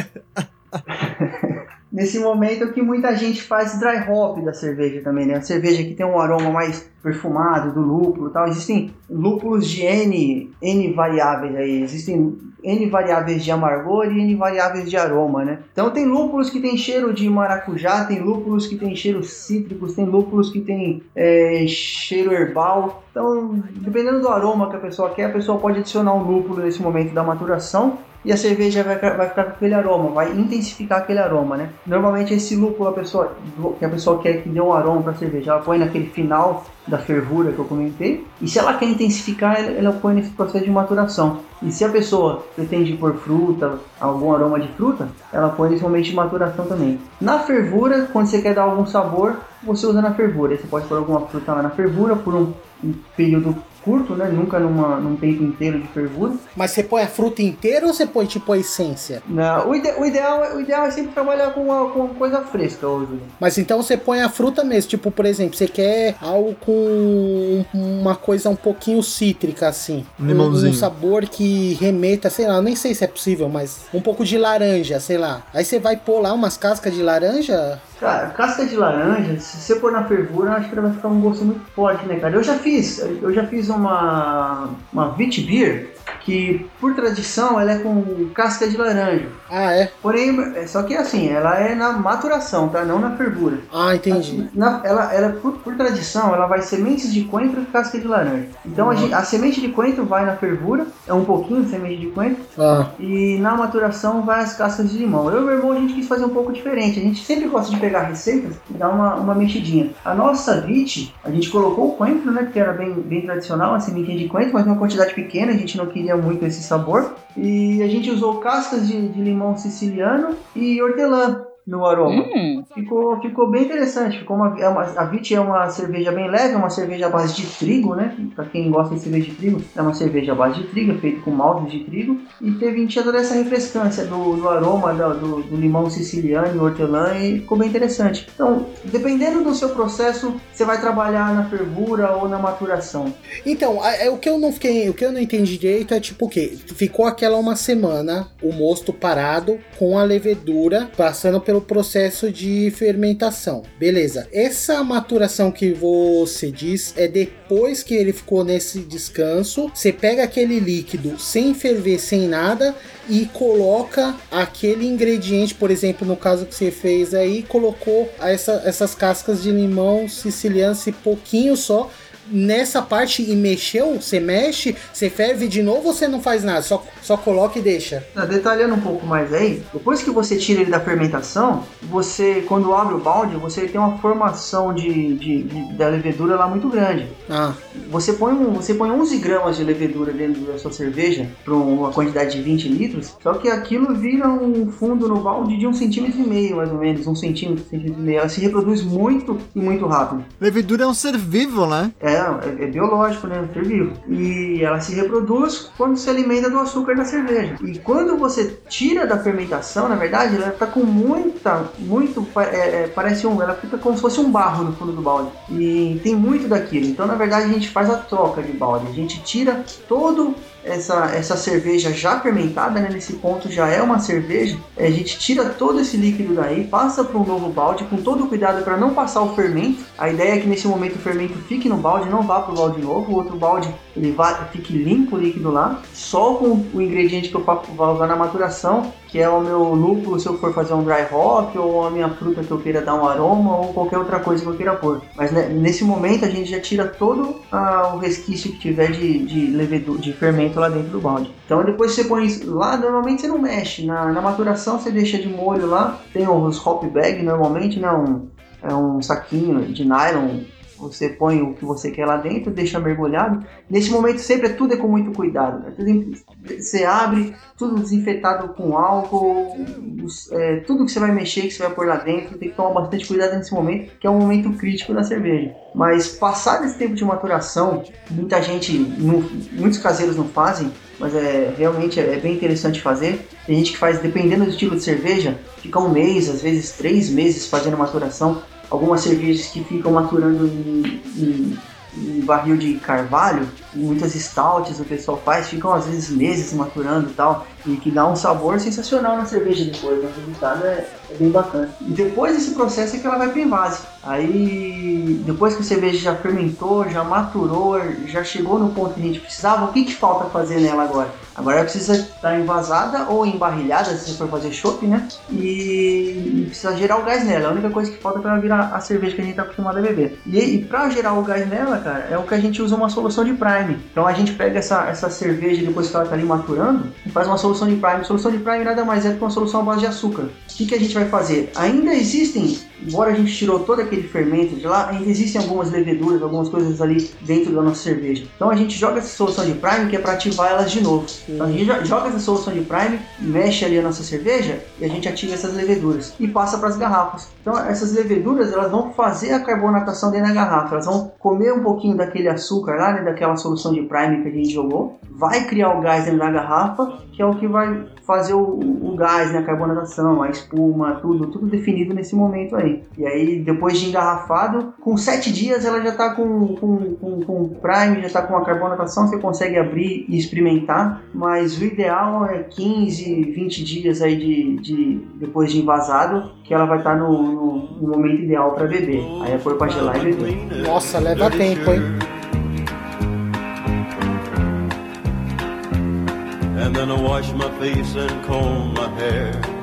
nesse momento que muita gente faz dry hop da cerveja também, né? A cerveja que tem um aroma mais perfumado do lúpulo tal. Existem lúpulos de N, N variáveis aí. Existem N variáveis de amargor e N variáveis de aroma, né? Então tem lúpulos que tem cheiro de maracujá, tem lúpulos que tem cheiros cítricos, tem lúpulos que tem é, cheiro herbal. Então, dependendo do aroma que a pessoa quer, a pessoa pode adicionar um lúpulo nesse momento da maturação e a cerveja vai, vai ficar com aquele aroma, vai intensificar aquele aroma, né? Normalmente esse lúpulo a pessoa, que a pessoa quer que dê um aroma para a cerveja, ela põe naquele final da fervura que eu comentei, e se ela quer intensificar, ela, ela põe nesse processo de maturação. E se a pessoa pretende pôr fruta, algum aroma de fruta, ela põe nesse momento de maturação também. Na fervura, quando você quer dar algum sabor, você usa na fervura. Você pode pôr alguma fruta na fervura por um, um período curto, né? Nunca numa, num tempo inteiro de fervura. Mas você põe a fruta inteira ou você põe tipo a essência? Não, o, ide- o ideal, é- o ideal é sempre trabalhar com, uma, com coisa fresca hoje. Mas então você põe a fruta mesmo, tipo, por exemplo, você quer algo com uma coisa um pouquinho cítrica, assim. Um limãozinho. Um, um sabor que remeta, sei lá, nem sei se é possível, mas um pouco de laranja, sei lá. Aí você vai pôr lá umas cascas de laranja. Cara, casca de laranja, se você pôr na fervura, acho que ela vai ficar um gosto muito forte, né, cara? Eu já fiz, eu já fiz uma, uma Wheat Beer que por tradição ela é com casca de laranja. Ah, é? Porém, é- só que assim, ela é na maturação, tá? Não na fervura. Ah, entendi. Na- ela, ela por, por tradição, ela vai sementes de coentro e casca de laranja. Então a, gente- a semente de coentro vai na fervura, é um pouquinho de semente de coentro, Ah, e na maturação vai as cascas de limão. Eu e meu irmão a gente quis fazer um pouco diferente. A gente sempre gosta de pegar receitas e dar uma, uma mexidinha. A nossa vite, a gente colocou o coentro, né? Que era bem, bem tradicional, a sementinha de coentro, mas uma quantidade pequena, a gente não queria muito esse sabor. E a gente usou cascas de, de limão siciliano e hortelã no aroma. Hum, Ficou, ficou bem interessante. Ficou uma, é uma, a Vit é uma cerveja bem leve, é uma cerveja à base de trigo, né? Pra quem gosta de cerveja de trigo, é uma cerveja à base de trigo, feita com maltes de trigo. E teve tinha toda essa refrescância do, do aroma da- do, do limão siciliano e hortelã e ficou bem interessante. Então, dependendo do seu processo, você vai trabalhar na fervura ou na maturação. Então, a- é, o que eu não fiquei, o que eu não entendi direito é tipo o quê? Ficou aquela uma semana o mosto parado com a levedura passando pelo processo de fermentação. Beleza. Essa maturação que você diz é depois que ele ficou nesse descanso, você pega aquele líquido sem ferver, sem nada e coloca aquele ingrediente, por exemplo, no caso que você fez aí, colocou essa- essas cascas de limão siciliano, esse pouquinho só nessa parte e mexeu, você mexe, você ferve de novo ou você não faz nada? Só, só coloca e deixa. Tá, Detalhando um pouco mais aí, depois que você tira ele da fermentação, você, quando abre o balde, você tem uma formação de, de- de- da levedura lá muito grande. Ah, Você põe, um, você põe 11 gramas de levedura dentro da sua cerveja, para uma quantidade de 20 litros, só que aquilo vira um fundo no balde de um centímetro e meio, mais ou menos, um centímetro, centímetro e meio. Ela se reproduz muito e muito rápido. Levedura é um ser vivo, né? É, é, é biológico, né? Um ser vivo. E ela se reproduz quando se alimenta do açúcar da cerveja. E quando você tira da fermentação, na verdade, ela tá com muita, muito, é, é, parece um, ela fica como se fosse um barro no fundo do balde. E tem muito daquilo. Então, na verdade, a gente faz a troca de balde. A gente tira todo essa, essa cerveja já fermentada, né? Nesse ponto já é uma cerveja. É, A gente tira todo esse líquido daí, passa para um novo balde com todo o cuidado para não passar o fermento. A ideia é que nesse momento o fermento fique no balde, não vá para o balde novo. O outro balde ele vá, fique limpo o líquido lá, só com o ingrediente que eu vou usar na maturação, que é o meu lúpulo, se eu for fazer um dry hop, ou a minha fruta que eu queira dar um aroma, ou qualquer outra coisa que eu queira pôr. Mas né, nesse momento a gente já tira todo ah, o resquício que tiver de, de de fermento lá dentro do balde. Então depois você põe isso lá, normalmente você não mexe. Na, na maturação você deixa de molho lá, tem os hop bag normalmente, né? Um, é um saquinho de nylon você põe o que você quer lá dentro, deixa mergulhado. Nesse momento sempre é tudo é com muito cuidado. né? Tudo Você abre, tudo desinfetado com álcool, é, tudo que você vai mexer, que você vai pôr lá dentro, tem que tomar bastante cuidado nesse momento, que é um momento crítico da cerveja. Mas passado esse tempo de maturação, muita gente, não- muitos caseiros não fazem, mas é realmente é, é bem interessante fazer. Tem gente que faz, dependendo do estilo de cerveja, fica um mês, às vezes três meses fazendo maturação algumas cervejas que ficam maturando em, em- em barril de carvalho, muitas stouts o pessoal faz, ficam às vezes meses maturando e tal, e que dá um sabor sensacional na cerveja depois, né? o resultado é, é bem bacana. E depois desse processo é que ela vai para invase. Aí, depois que a cerveja já fermentou, já maturou, já chegou no ponto que a gente precisava, o que, que falta fazer nela agora? Agora precisa estar envasada ou embarrilhada, se você for fazer chopp, né? E, precisa gerar o gás nela. É a única coisa que falta para ela virar a cerveja que a gente está acostumado a beber. E, e para gerar o gás nela, cara, é o que a gente usa uma solução de prime. Então a gente pega essa, essa cerveja depois que ela está ali maturando e faz uma solução de prime. Solução de prime nada mais é que uma solução à base de açúcar. O que, que a gente vai fazer? Ainda existem, embora a gente tirou todo aquele fermento de lá, ainda existem algumas leveduras, algumas coisas ali dentro da nossa cerveja. Então a gente joga essa solução de prime que é para ativar elas de novo. Então a gente jo- joga essa solução de prime, mexe ali a nossa cerveja e a gente ativa essas leveduras e passa para as garrafas. Então essas leveduras elas vão fazer a carbonatação dentro da garrafa, elas vão comer um pouquinho daquele açúcar lá, né, daquela solução de prime que a gente jogou, vai criar o gás dentro da garrafa, que é o que vai fazer o, o gás, né, a carbonatação, a espuma, tudo, tudo definido nesse momento aí. E aí depois de engarrafado, com sete dias ela já está com, com, com, com prime, já está com a carbonatação, você consegue abrir e experimentar, mas o ideal é 15, 20 dias aí de, de depois de envasado, que ela vai estar no, no, no momento ideal para beber. Aí é pôr para gelar e beber. nossa, leva tempo, hein? Then I wash my face and comb my hair.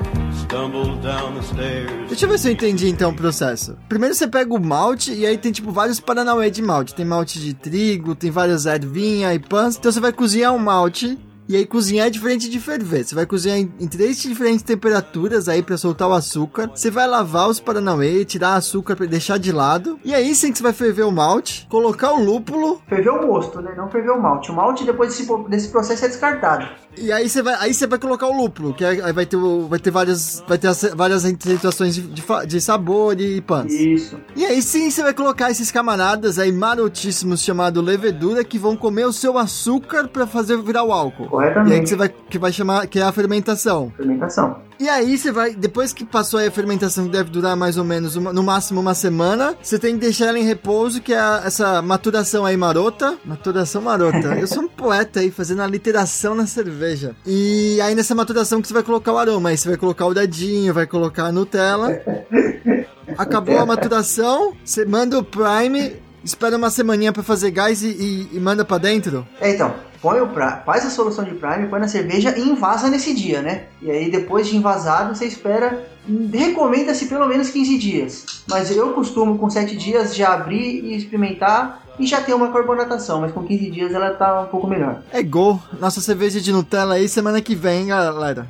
Deixa eu ver se eu entendi então o processo. Primeiro você pega o malte e aí tem tipo vários paranauê de malte. Tem malte de trigo, tem várias ervinha e pães. Então você vai cozinhar o malte. E aí cozinhar é diferente de ferver. Você vai cozinhar em, em três diferentes temperaturas aí pra soltar o açúcar. Você vai lavar os paranauê, tirar açúcar pra deixar de lado. E aí sim que você vai ferver o malte, colocar o lúpulo. Ferver o mosto, né? Não ferver o malte. O malte, depois desse, desse processo, é descartado. E aí você vai, aí você vai colocar o lúpulo, que aí vai ter, vai ter várias, vai ter as- várias situações de, de, de sabor e pães. Isso. E aí sim você vai colocar esses camaradas aí marotíssimos chamado levedura que vão comer o seu açúcar pra fazer virar o álcool. E aí que Corretamente. você vai que vai chamar que é a fermentação. Fermentação. E aí você vai depois que passou aí a fermentação que deve durar mais ou menos uma- no máximo uma semana, você tem que deixar ela em repouso, que é a- essa maturação aí marota, maturação marota. Eu sou um poeta aí fazendo a literação na cerveja. E aí nessa maturação que você vai colocar o aroma, aí você vai colocar o dadinho, vai colocar a Nutella. Acabou a maturação, você manda o Prime, espera uma semaninha pra fazer gás e, e- e manda pra dentro. É, então, põe o pra... faz a solução de Prime, põe na cerveja e invasa nesse dia, né? E aí depois de invasado, você espera. Recomenda-se pelo menos 15 dias. Mas eu costumo com 7 dias já abrir e experimentar e já ter uma carbonatação, mas com 15 dias ela tá um pouco melhor. É gol, nossa cerveja de Nutella aí semana que vem, galera.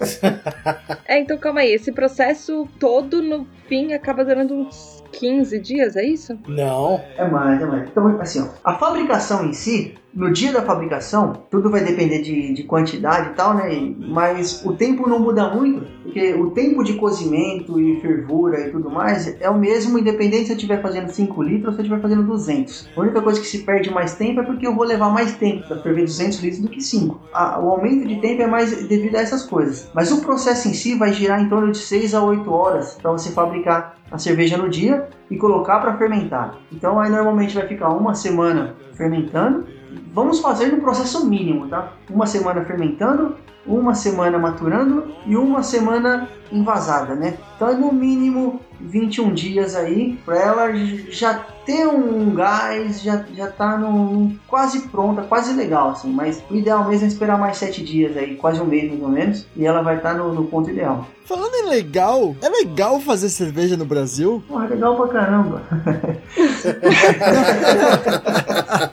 É, então calma aí. Esse processo todo, no fim, acaba durando uns 15 dias, é isso? Não. É mais, é mais. Então, assim, ó, a fabricação em si, no dia da fabricação, tudo vai depender de, de quantidade e tal, né? Mas o tempo não muda muito, porque o tempo de cozimento e fervura e tudo mais é o mesmo, independente se eu estiver fazendo 5 litros ou se eu estiver fazendo 200. A única coisa que se perde mais tempo é porque eu vou levar mais tempo para ferver 200 litros do que 5. A- O aumento de tempo é mais devido a essas coisas. Mas o processo em si vai girar em torno de 6 a 8 horas para você fabricar a cerveja no dia e colocar para fermentar. Então aí normalmente vai ficar uma semana fermentando. Vamos fazer no processo mínimo, tá? Uma semana fermentando, uma semana maturando e uma semana envasada, né? Então é no mínimo 21 dias aí para ela já ter um gás, já, já tá no, quase pronta, quase legal assim, mas o ideal mesmo é esperar mais 7 dias aí, quase um mês mais ou menos, e ela vai estar no, no ponto ideal. Falando em legal, é legal fazer cerveja no Brasil? Porra, legal pra caramba.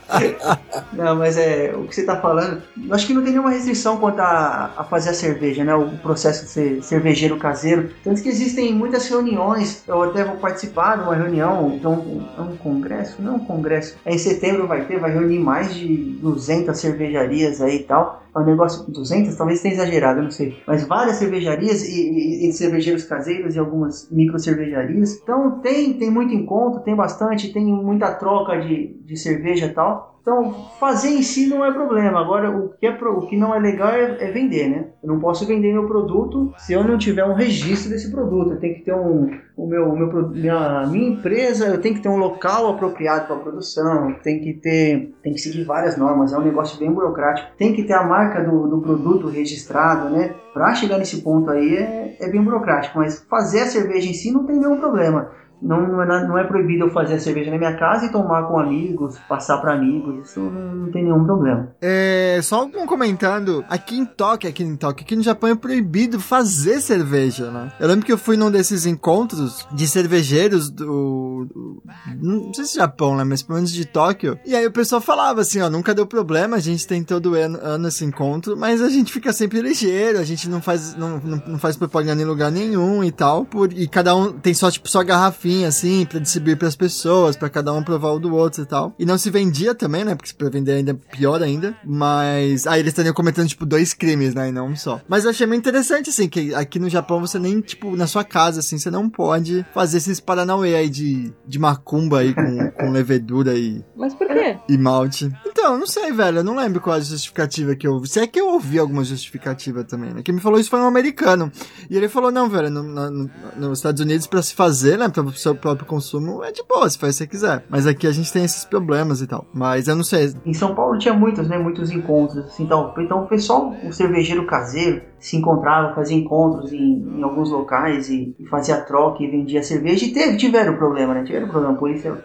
não, mas é o que você tá falando. Eu acho que não tem nenhuma restrição quanto a, a fazer a cerveja, né? O processo de ser cervejeiro caseiro. Tanto que existem muitas reuniões. Eu até vou participar de uma reunião, então é um congresso, não é um congresso. É em setembro vai ter, vai reunir mais de 200 cervejarias aí e tal. Um negócio 200, talvez tenha exagerado, eu não sei. Mas várias cervejarias e, e, e cervejeiros caseiros e algumas micro cervejarias. Então tem, tem muito encontro, tem bastante, tem muita troca de, de cerveja e tal. Então, fazer em si não é problema. Agora, o que, é pro- o que não é legal é, é vender, né? Eu não posso vender meu produto se eu não tiver um registro desse produto. Eu tenho que ter um, o meu, o meu, minha, minha empresa, eu tenho que ter um local apropriado para produção, tem que ter, tem que seguir várias normas. É um negócio bem burocrático. Tem que ter a marca do, do produto registrado, né? Para chegar nesse ponto aí é, é bem burocrático, mas fazer a cerveja em si não tem nenhum problema. Não, não, é, não é proibido eu fazer a cerveja na minha casa e tomar com amigos, passar para amigos, isso não, não tem nenhum problema. É, só um comentando, aqui em Tóquio, aqui em Tóquio, aqui no Japão é proibido fazer cerveja, né? Eu lembro que eu fui num desses encontros de cervejeiros do, do- não sei se Japão, né, mas pelo menos de Tóquio. E aí o pessoal falava assim, ó, nunca deu problema, a gente tem todo ano, ano esse encontro, mas a gente fica sempre ligeiro, a gente não faz, não, não, não faz propaganda em lugar nenhum e tal, por, e cada um tem só, tipo, só garrafinha, assim, pra distribuir pras pessoas, pra cada um provar o do outro e tal. E não se vendia também, né, porque pra vender ainda é pior ainda, mas... Aí eles estariam cometendo, tipo, dois crimes, né, e não um só. Mas eu achei muito interessante, assim, que aqui no Japão você nem, tipo, na sua casa, assim, você não pode fazer esses paranauê aí de, de macumba aí com, com levedura e, Mas por quê? e malte. Então, não sei, velho. Eu não lembro qual a justificativa que eu ouvi. Se é que eu ouvi alguma justificativa também, né? Quem me falou isso foi um americano. E ele falou, não, velho, no, no- nos Estados Unidos, pra se fazer, né, pro seu próprio consumo, é de boa, se faz se quiser. Mas aqui a gente tem esses problemas e tal. Mas eu não sei. Em São Paulo tinha muitos, né? Muitos encontros. Assim, então, então o pessoal, o cervejeiro caseiro, se encontrava, fazia encontros em, em alguns locais e, e fazia troca e vendia cerveja. E teve, tiveram problema, né? Tiveram problema. A polícia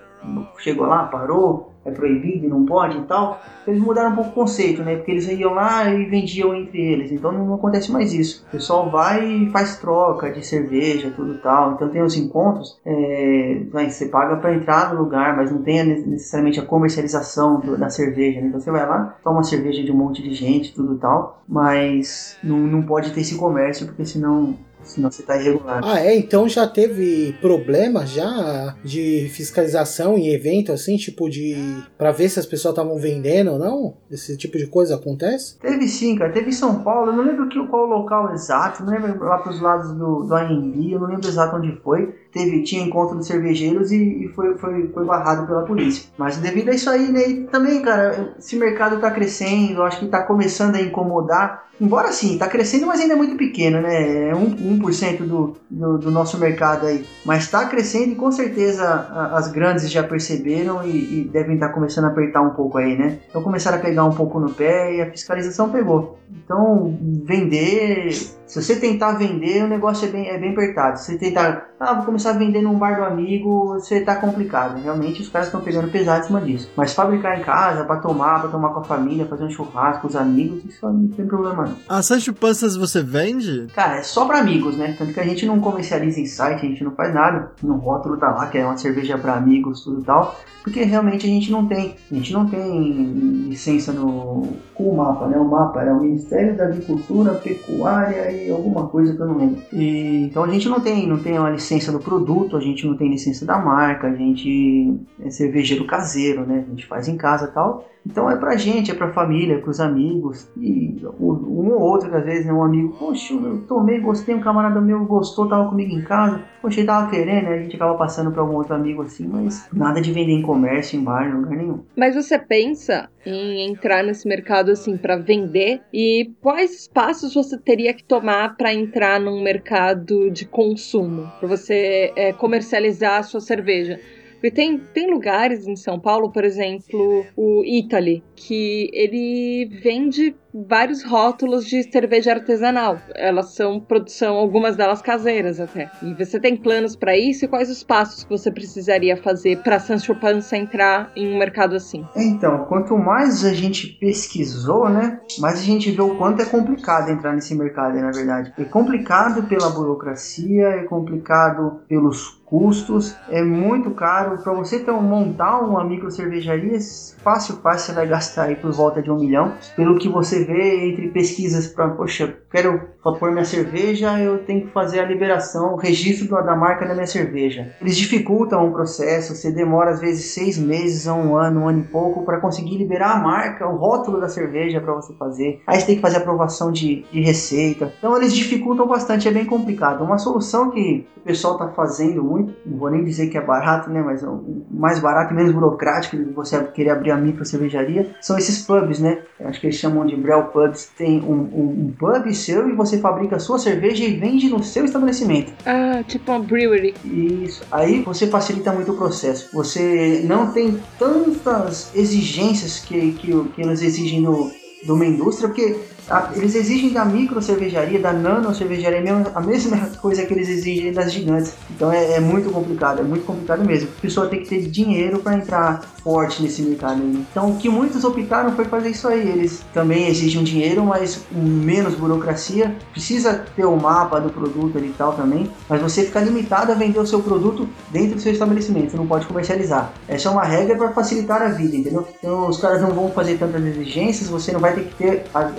chegou lá, parou, é proibido não pode e tal. Eles mudaram um pouco o conceito, né? Porque eles iam lá e vendiam entre eles. Então não acontece mais isso. O pessoal vai e faz troca de cerveja, tudo tal. Então tem os encontros, é, você paga para entrar no lugar, mas não tem necessariamente a comercialização do- da cerveja. Né? Então você vai lá, toma cerveja de um monte de gente, tudo tal. Mas não, não pode ter esse comércio, porque senão, senão você tá irregular. Ah, é? Então já teve problema já de fiscalização em evento, assim, tipo de. pra ver se as pessoas estavam vendendo ou não? Esse tipo de coisa acontece? Teve sim, cara. Teve em São Paulo, eu não lembro que, qual o local exato, não lembro lá pros lados do, do AMB, eu não lembro exato onde foi. Teve, tinha encontro de cervejeiros e, e foi, foi, foi barrado pela polícia. Mas devido a isso aí, né, também, cara, esse mercado tá crescendo, eu acho que tá começando a incomodar. Embora sim, tá crescendo, mas ainda é muito pequeno, né? É 1%, 1% do, do, do nosso mercado aí. Mas tá crescendo e com certeza as grandes já perceberam e, e devem estar começando a apertar um pouco aí, né? Então começaram a pegar um pouco no pé e a fiscalização pegou. Então, vender. Se você tentar vender, o negócio é bem, é bem apertado. Se você tentar, ah, vou começar a vender num bar do amigo, você tá complicado. Realmente os caras estão pegando pesado em cima disso. Mas fabricar em casa, pra tomar, pra tomar com a família, fazer um churrasco com os amigos, isso não tem problema não. As Sancho Panças você vende? Cara, é só pra amigos, né? Tanto que a gente não comercializa em site, a gente não faz nada. No rótulo tá lá, que é uma cerveja pra amigos, tudo e tal. Porque realmente a gente não tem. A gente não tem licença no. Com o mapa, né? O mapa é o Ministério da Agricultura, Pecuária e alguma coisa que eu não lembro. E, então a gente não tem, não tem uma licença do produto, a gente não tem licença da marca, a gente é cervejeiro caseiro, né? A gente faz em casa tal. Então é pra gente, é pra família, pros amigos. E um ou outro, às vezes, né, um amigo, poxa, eu tomei, gostei, um camarada meu gostou, tava comigo em casa, poxa, ele tava querendo, né? A gente acaba passando pra algum outro amigo assim, mas nada de vender em comércio, em bar, em lugar nenhum. Mas você pensa em entrar nesse mercado assim para vender e quais passos você teria que tomar para entrar num mercado de consumo, para você é, comercializar a sua cerveja? Porque tem, tem lugares em São Paulo, por exemplo, o Italy, que ele vende vários rótulos de cerveja artesanal. Elas são produção, algumas delas caseiras até. E você tem planos para isso? E quais os passos que você precisaria fazer para Sancho Panza entrar em um mercado assim? Então, quanto mais a gente pesquisou, né, mais a gente vê o quanto é complicado entrar nesse mercado, na verdade. É complicado pela burocracia, é complicado pelos custos, é muito caro. Para você um, montar uma micro cervejaria, fácil, fácil você vai gastar aí por volta de um milhão. Pelo que você vê entre pesquisas para, poxa, quero pôr minha cerveja, eu tenho que fazer a liberação, o registro da- da marca da minha cerveja. Eles dificultam o processo, você demora às vezes seis meses a um ano, um ano e pouco para conseguir liberar a marca, o rótulo da cerveja para você fazer. Aí você tem que fazer aprovação de, de receita. Então eles dificultam bastante, é bem complicado. Uma solução que o pessoal está fazendo muito, não vou nem dizer que é barato, né, mas é o mais barato e menos burocrático de você querer abrir a micro cervejaria, são esses pubs, né? Acho que eles chamam de Brel Pubs. Tem um, um, um pub seu e você fabrica a sua cerveja e vende no seu estabelecimento. Ah, tipo uma brewery. Isso. Aí você facilita muito o processo. Você não tem tantas exigências que, que, que eles exigem do, de uma indústria, porque eles exigem da micro cervejaria, da nano cervejaria, mesmo- a mesma coisa que eles exigem das gigantes. Então é, é muito complicado, é muito complicado mesmo. A pessoa tem que ter dinheiro para entrar forte nesse mercado. Então o que muitos optaram foi fazer isso aí. Eles também exigem dinheiro, mas menos burocracia. Precisa ter o mapa do produto e tal também, mas você fica limitado a vender o seu produto dentro do seu estabelecimento. Não pode comercializar. Essa é uma regra para facilitar a vida, entendeu? Então os caras não vão fazer tantas exigências. Você não vai ter que ter a-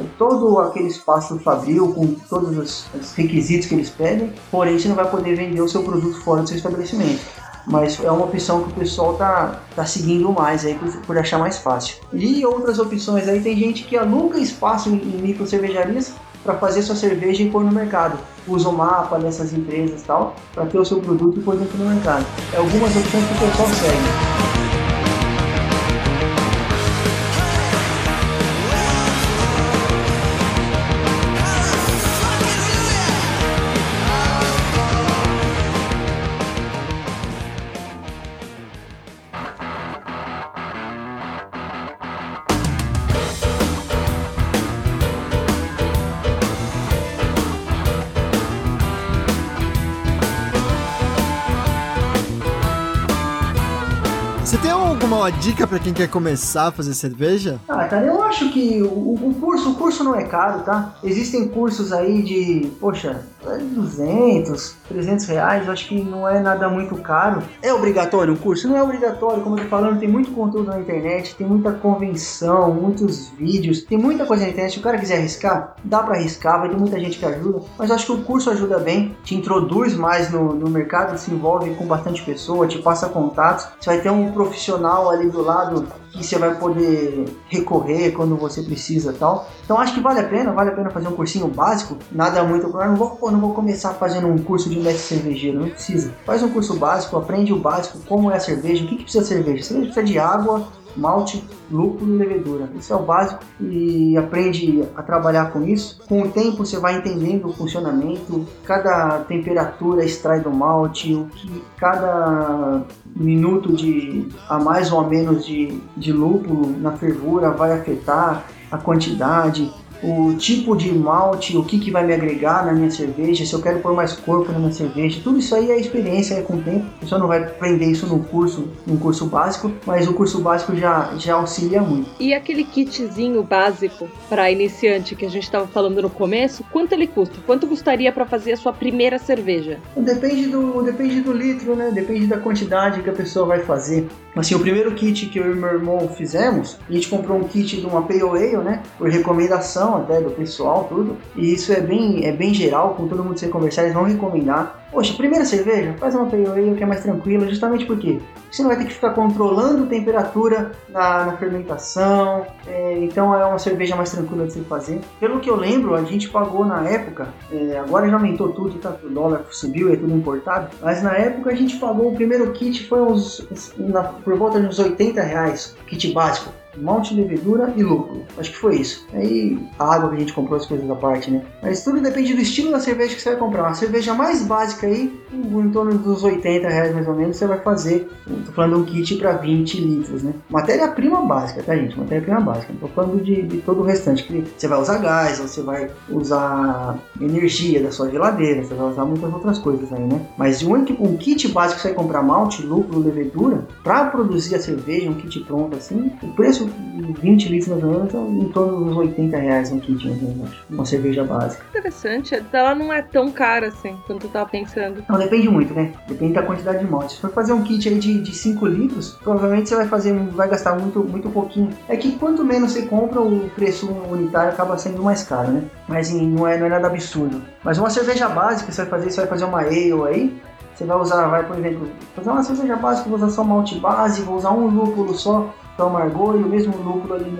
aquele espaço fabril com todos os, os requisitos que eles pedem. Porém, você não vai poder vender o seu produto fora do seu estabelecimento mas é uma opção que o pessoal tá, tá seguindo mais aí por, por achar mais fácil. E outras opções aí tem gente que aluga espaço em, em micro cervejarias para fazer sua cerveja e pôr no mercado. Usa o mapa dessas empresas tal para ter o seu produto e pôr dentro do mercado. É algumas opções que o pessoal segue. Alguma dica pra quem quer começar a fazer cerveja? Ah, cara, eu acho que o, o curso, o curso não é caro, tá? Existem cursos aí de, poxa, 200, 300 reais, acho que não é nada muito caro. É obrigatório o curso? Não é obrigatório, como eu tô falando, tem muito conteúdo na internet, tem muita convenção, muitos vídeos, tem muita coisa na internet. Se o cara quiser arriscar, dá pra arriscar, vai ter muita gente que ajuda, mas acho que o curso ajuda bem, te introduz mais no, no mercado, se envolve com bastante pessoa, te passa contatos, você vai ter um profissional ali do lado que você vai poder recorrer quando você precisa tal. Então acho que vale a pena, vale a pena fazer um cursinho básico, nada muito claro. Não vou, não vou começar fazendo um curso de mestre cervejeiro, não precisa. Faz um curso básico, aprende o básico, como é a cerveja, o que, que precisa de cerveja. Cerveja precisa de água, malte, lúpulo e levedura. Isso é o básico e aprende a trabalhar com isso. Com o tempo você vai entendendo o funcionamento, cada temperatura extrai do malte, o que cada minuto de a mais ou a menos de, de lúpulo na fervura vai afetar a quantidade, o tipo de malte, o que, que vai me agregar na minha cerveja, se eu quero pôr mais corpo na minha cerveja, tudo isso aí é experiência, é com o tempo. A pessoa não vai aprender isso num curso, num curso básico, mas o curso básico já, já auxilia muito. E aquele kitzinho básico para iniciante que a gente estava falando no começo, quanto ele custa? Quanto custaria para fazer a sua primeira cerveja? Depende do, depende do litro, né? Depende da quantidade que a pessoa vai fazer. Assim, o primeiro kit que eu e meu irmão fizemos, a gente comprou um kit de uma Pale Ale, né? Por recomendação até do pessoal, tudo. E isso é bem, é bem geral, com todo mundo você conversar, eles vão recomendar. Poxa, primeira cerveja, faz uma Pale Ale que é mais tranquila, justamente porque você não vai ter que ficar controlando temperatura na, na fermentação. é, então é uma cerveja mais tranquila de se fazer. Pelo que eu lembro, a gente pagou na época, é, agora já aumentou tudo, tá? O dólar subiu e é tudo importado. Mas na época a gente pagou o primeiro kit foi uns, na- por volta de uns 80 reais, kit básico. Malte, levedura e lúpulo. Acho que foi isso. Aí a água que a gente comprou, as coisas da parte, né? Mas tudo depende do estilo da cerveja que você vai comprar. Uma cerveja mais básica aí, em torno dos 80 reais mais ou menos, você vai fazer. Tô falando um kit para 20 litros, né? Matéria-prima básica, tá, gente? Matéria-prima básica. Não tô falando de, de todo o restante. Que você vai usar gás, você vai usar energia da sua geladeira, você vai usar muitas outras coisas aí, né? Mas um, um kit básico que você vai comprar malte, lúpulo, levedura, para produzir a cerveja, um kit pronto assim, o preço de 20 litros mais ou menos é em torno dos 80 reais um kit, mais ou menos, acho. Uma cerveja básica. Interessante, ela não é tão cara assim quanto eu tava pensando. Não, depende muito, né? Depende da quantidade de malte. Se for fazer um kit aí de, de 5 litros, provavelmente você vai fazer, vai gastar muito, muito pouquinho. É que quanto menos você compra, o preço unitário acaba sendo mais caro, né? Mas em- não, é, não é nada absurdo. Mas uma cerveja básica, você vai fazer, você vai fazer uma ale aí, você vai usar, vai, por exemplo, fazer uma cerveja básica, vou usar só malte base, vou usar um lúpulo só para amargor e o mesmo lúpulo ali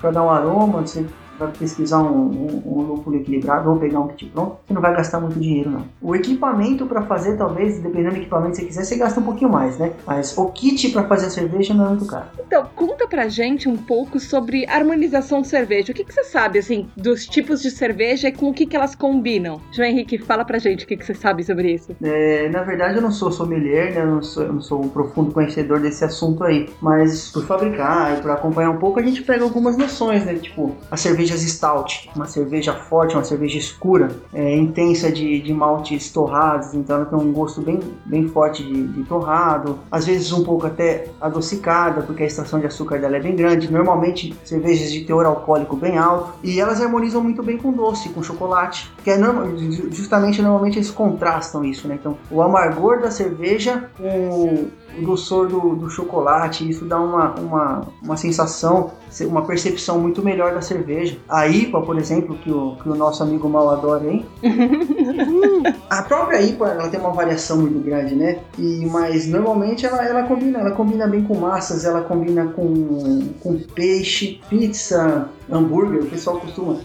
para dar um aroma. Você vai pesquisar um, um, um lúpulo equilibrado ou pegar um kit pronto, você não vai gastar muito dinheiro não. O equipamento para fazer, talvez, dependendo do equipamento que você quiser, você gasta um pouquinho mais, né? Mas o kit para fazer a cerveja não é muito caro. Então, conta pra gente um pouco sobre harmonização de cerveja. O que, que você sabe, assim, dos tipos de cerveja e com o que, que elas combinam? João Henrique, fala pra gente o que, que você sabe sobre isso. É, na verdade, eu não sou sommelier, né? Eu não sou, eu não sou um profundo conhecedor desse assunto aí. Mas por fabricar e por acompanhar um pouco, a gente pega algumas noções, né? Tipo, as cervejas stout, uma cerveja forte, uma cerveja escura, é, intensa de, de maltes torrados, então ela tem um gosto bem, bem forte de, de torrado. Às vezes um pouco até adocicada, porque a extração de açúcar dela é bem grande. Normalmente cervejas de teor alcoólico bem alto. E elas harmonizam muito bem com doce, com chocolate. Que é justamente normalmente eles contrastam isso, né? Então o amargor da cerveja com o doçor do, do chocolate, isso dá uma, uma, uma sensação, uma percepção muito melhor da cerveja. A IPA, por exemplo, que o, que o nosso amigo mal adora, hein? A própria IPA ela tem uma variação muito grande, né? E, mas normalmente ela, ela combina, ela combina bem com massas, ela combina com, com peixe, pizza, hambúrguer. O pessoal costuma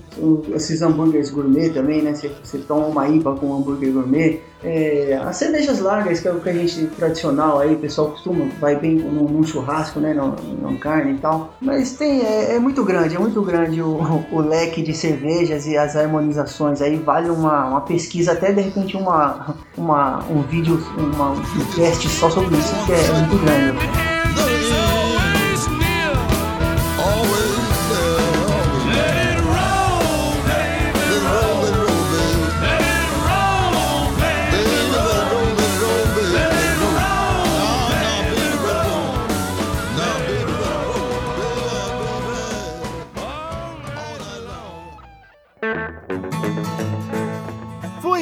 esses hambúrgueres gourmet também, né? Você, você toma uma IPA com um hambúrguer gourmet. É, as cervejas largas, que é o que a gente tradicional aí, o pessoal costuma, vai bem num, num churrasco, né? Num carne e tal. Mas tem, é, é muito grande, é muito grande o, o leque de cervejas e as harmonizações. Aí vale uma, uma pesquisa, até de repente uma, uma, um vídeo, uma, um teste só sobre isso, que é muito grande.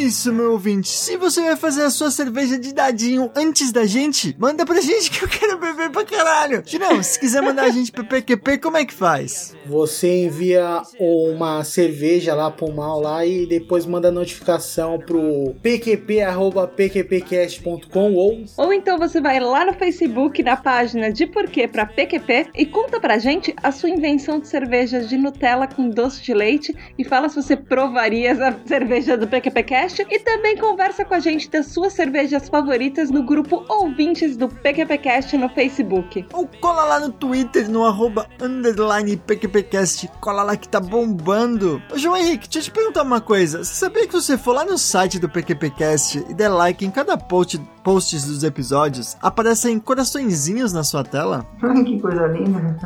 Isso, meu ouvinte. Se você vai fazer a sua cerveja de dadinho antes da gente, manda pra gente que eu quero beber pra caralho. Junão, se quiser mandar a gente pro PQP, como é que faz? Você envia uma cerveja lá pro mal lá e depois manda notificação pro pqp.pqpcast.com ou Ou então você vai lá no Facebook, na página de Porquê pra PQP e conta pra gente a sua invenção de cerveja de Nutella com doce de leite e fala se você provaria a cerveja do PQPcast e também conversa com a gente das suas cervejas favoritas no grupo Ouvintes do PQPcast no Facebook. Ou cola lá no Twitter, no arroba underline PQPcast. Cola lá que tá bombando. Ô, João Henrique, deixa eu te perguntar uma coisa. Você sabia que se você for lá no site do PQPcast e der like em cada post, posts dos episódios, aparecem coraçõezinhos na sua tela? Ai, que coisa linda.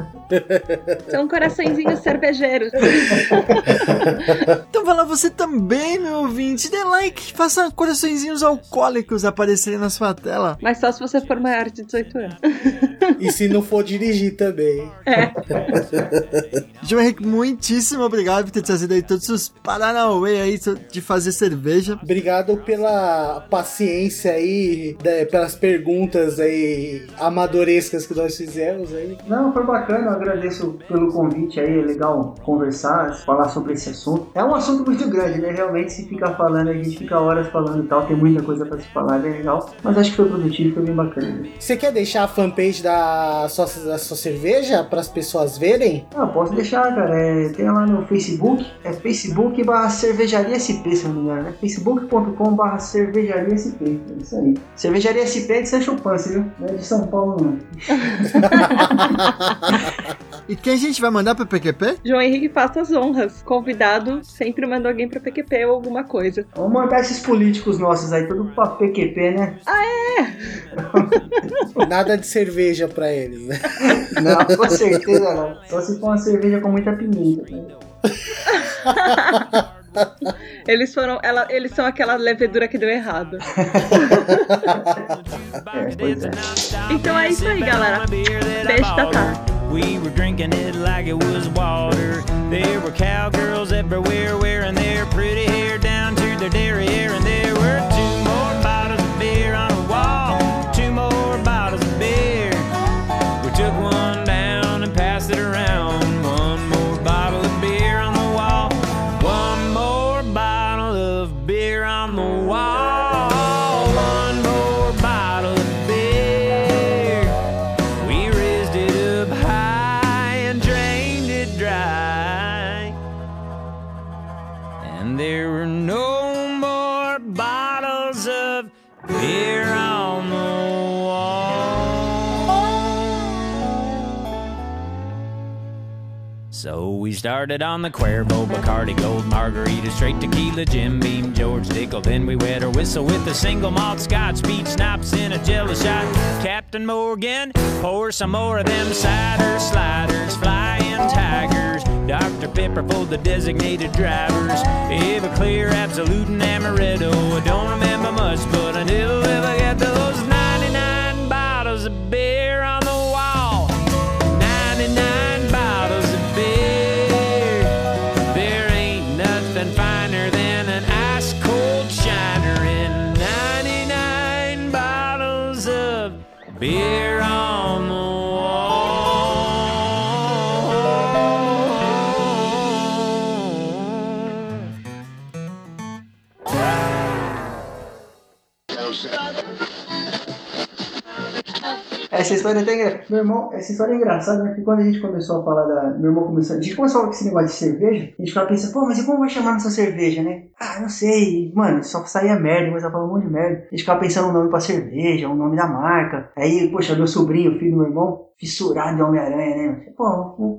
São coraçõezinhos cervejeiros. Então vai lá você também, meu ouvinte. Dê like, faça coraçõezinhos alcoólicos aparecerem na sua tela. Mas só se você for maior de 18 anos. e se não for dirigir também. João Henrique, muitíssimo obrigado por ter trazido aí todos os Paranauê aí de fazer cerveja. Obrigado pela paciência aí, né, pelas perguntas aí amadorescas que nós fizemos aí. Não, foi bacana, eu agradeço pelo convite aí, é legal conversar, falar sobre esse assunto. É um assunto muito grande, né? Realmente, se ficar falando, a gente fica horas falando e tal, tem muita coisa pra se falar, é bem legal. Mas acho que foi produtivo, foi bem bacana. Você quer deixar a fanpage da sua, da sua cerveja para as pessoas verem? Ah, posso deixar, cara. É, tem lá no Facebook, é facebook barra cervejaria SP, se não me engano, né? facebook.com barra cervejaria SP, é isso aí. Cervejaria SP é de Sancho Panza, viu? Não é de São Paulo, não. E quem a gente vai mandar pro PQP? João Henrique faça as honras. Convidado sempre manda alguém pra PQP ou alguma coisa. Vamos mandar esses políticos nossos aí, tudo pra PQP, né? Nada de cerveja para eles, né? Não, com certeza não. Só se for uma cerveja com muita pimenta. né? Eles foram. Ela, eles são aquela levedura que deu errado. É, é. Então é isso aí, galera. Beijo, Tatá. We were drinking it like it was water. There were cowgirls everywhere wearing their pretty hair down to their derriere. And there started on the Cuervo, Bacardi, Gold, Margarita, straight tequila, Jim Beam, George Dickel. Then we wet our whistle with a single malt scotch, beach snaps in a jello shot. Captain Morgan, pour some more of them cider sliders, flying tigers. Dr. Pepper for the designated drivers. Everclear, Absolute, and Amaretto. I don't remember much, but I never história é até engra... Meu irmão, essa história é engraçada, né? Porque quando a gente começou a falar da. Meu irmão começou. A gente começou a falar com esse negócio de cerveja, a gente ficava pensando, pô, mas e como vai chamar nossa cerveja, né? Ah, não sei. Mano, só saía merda, mas ela falou um monte de merda. A gente ficava pensando um nome pra cerveja, um nome da marca. Aí, poxa, meu sobrinho, filho do meu irmão, fissurado de Homem-Aranha, né? Pô, vou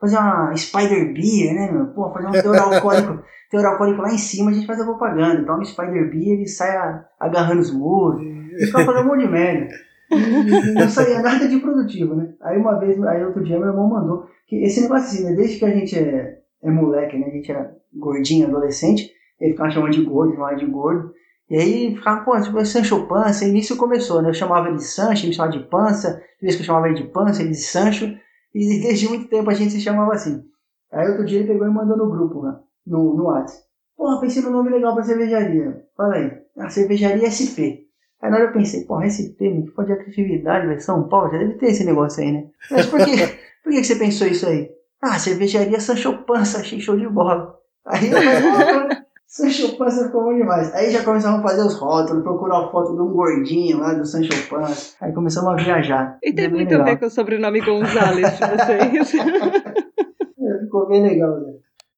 fazer uma Spider Beer, né, meu? Pô, fazer um teor alcoólico. teor alcoólico lá em cima, a gente faz a propaganda. Toma Spider Beer e sai agarrando os muros. Ficava fazendo um monte de merda. Não saía nada de produtivo, né? Aí uma vez, aí outro dia meu irmão mandou que esse negócio assim, né? Desde que a gente é, é moleque, né? A gente era gordinho, adolescente, ele ficava chamando de gordo, chamava de gordo. E aí ficava, pô, tipo, Sancho Pança, e nisso começou, né? Eu chamava ele de Sancho, ele me chamava de Pança, toda vez que eu chamava ele de Pança, ele de Sancho, e desde muito tempo a gente se chamava assim. Aí outro dia ele pegou e mandou no grupo, né? No, no WhatsApp. Porra, pensei no nome legal pra cervejaria. Fala aí. A cervejaria SP. Aí na hora eu pensei, porra, SP, muito pode de atividade, vai São Paulo, já deve ter esse negócio aí, né? Mas por que, por que que você pensou isso aí? Ah, cervejaria Sancho Panza, achei show de bola. Aí eu falei, Sancho Panza ficou bom demais. Aí já começamos a fazer os rótulos, procurar a foto de um gordinho lá do Sancho Panza. Aí começamos a viajar. E tem muito a ver com o sobrenome Gonzalez de vocês. É, Ficou bem legal, né?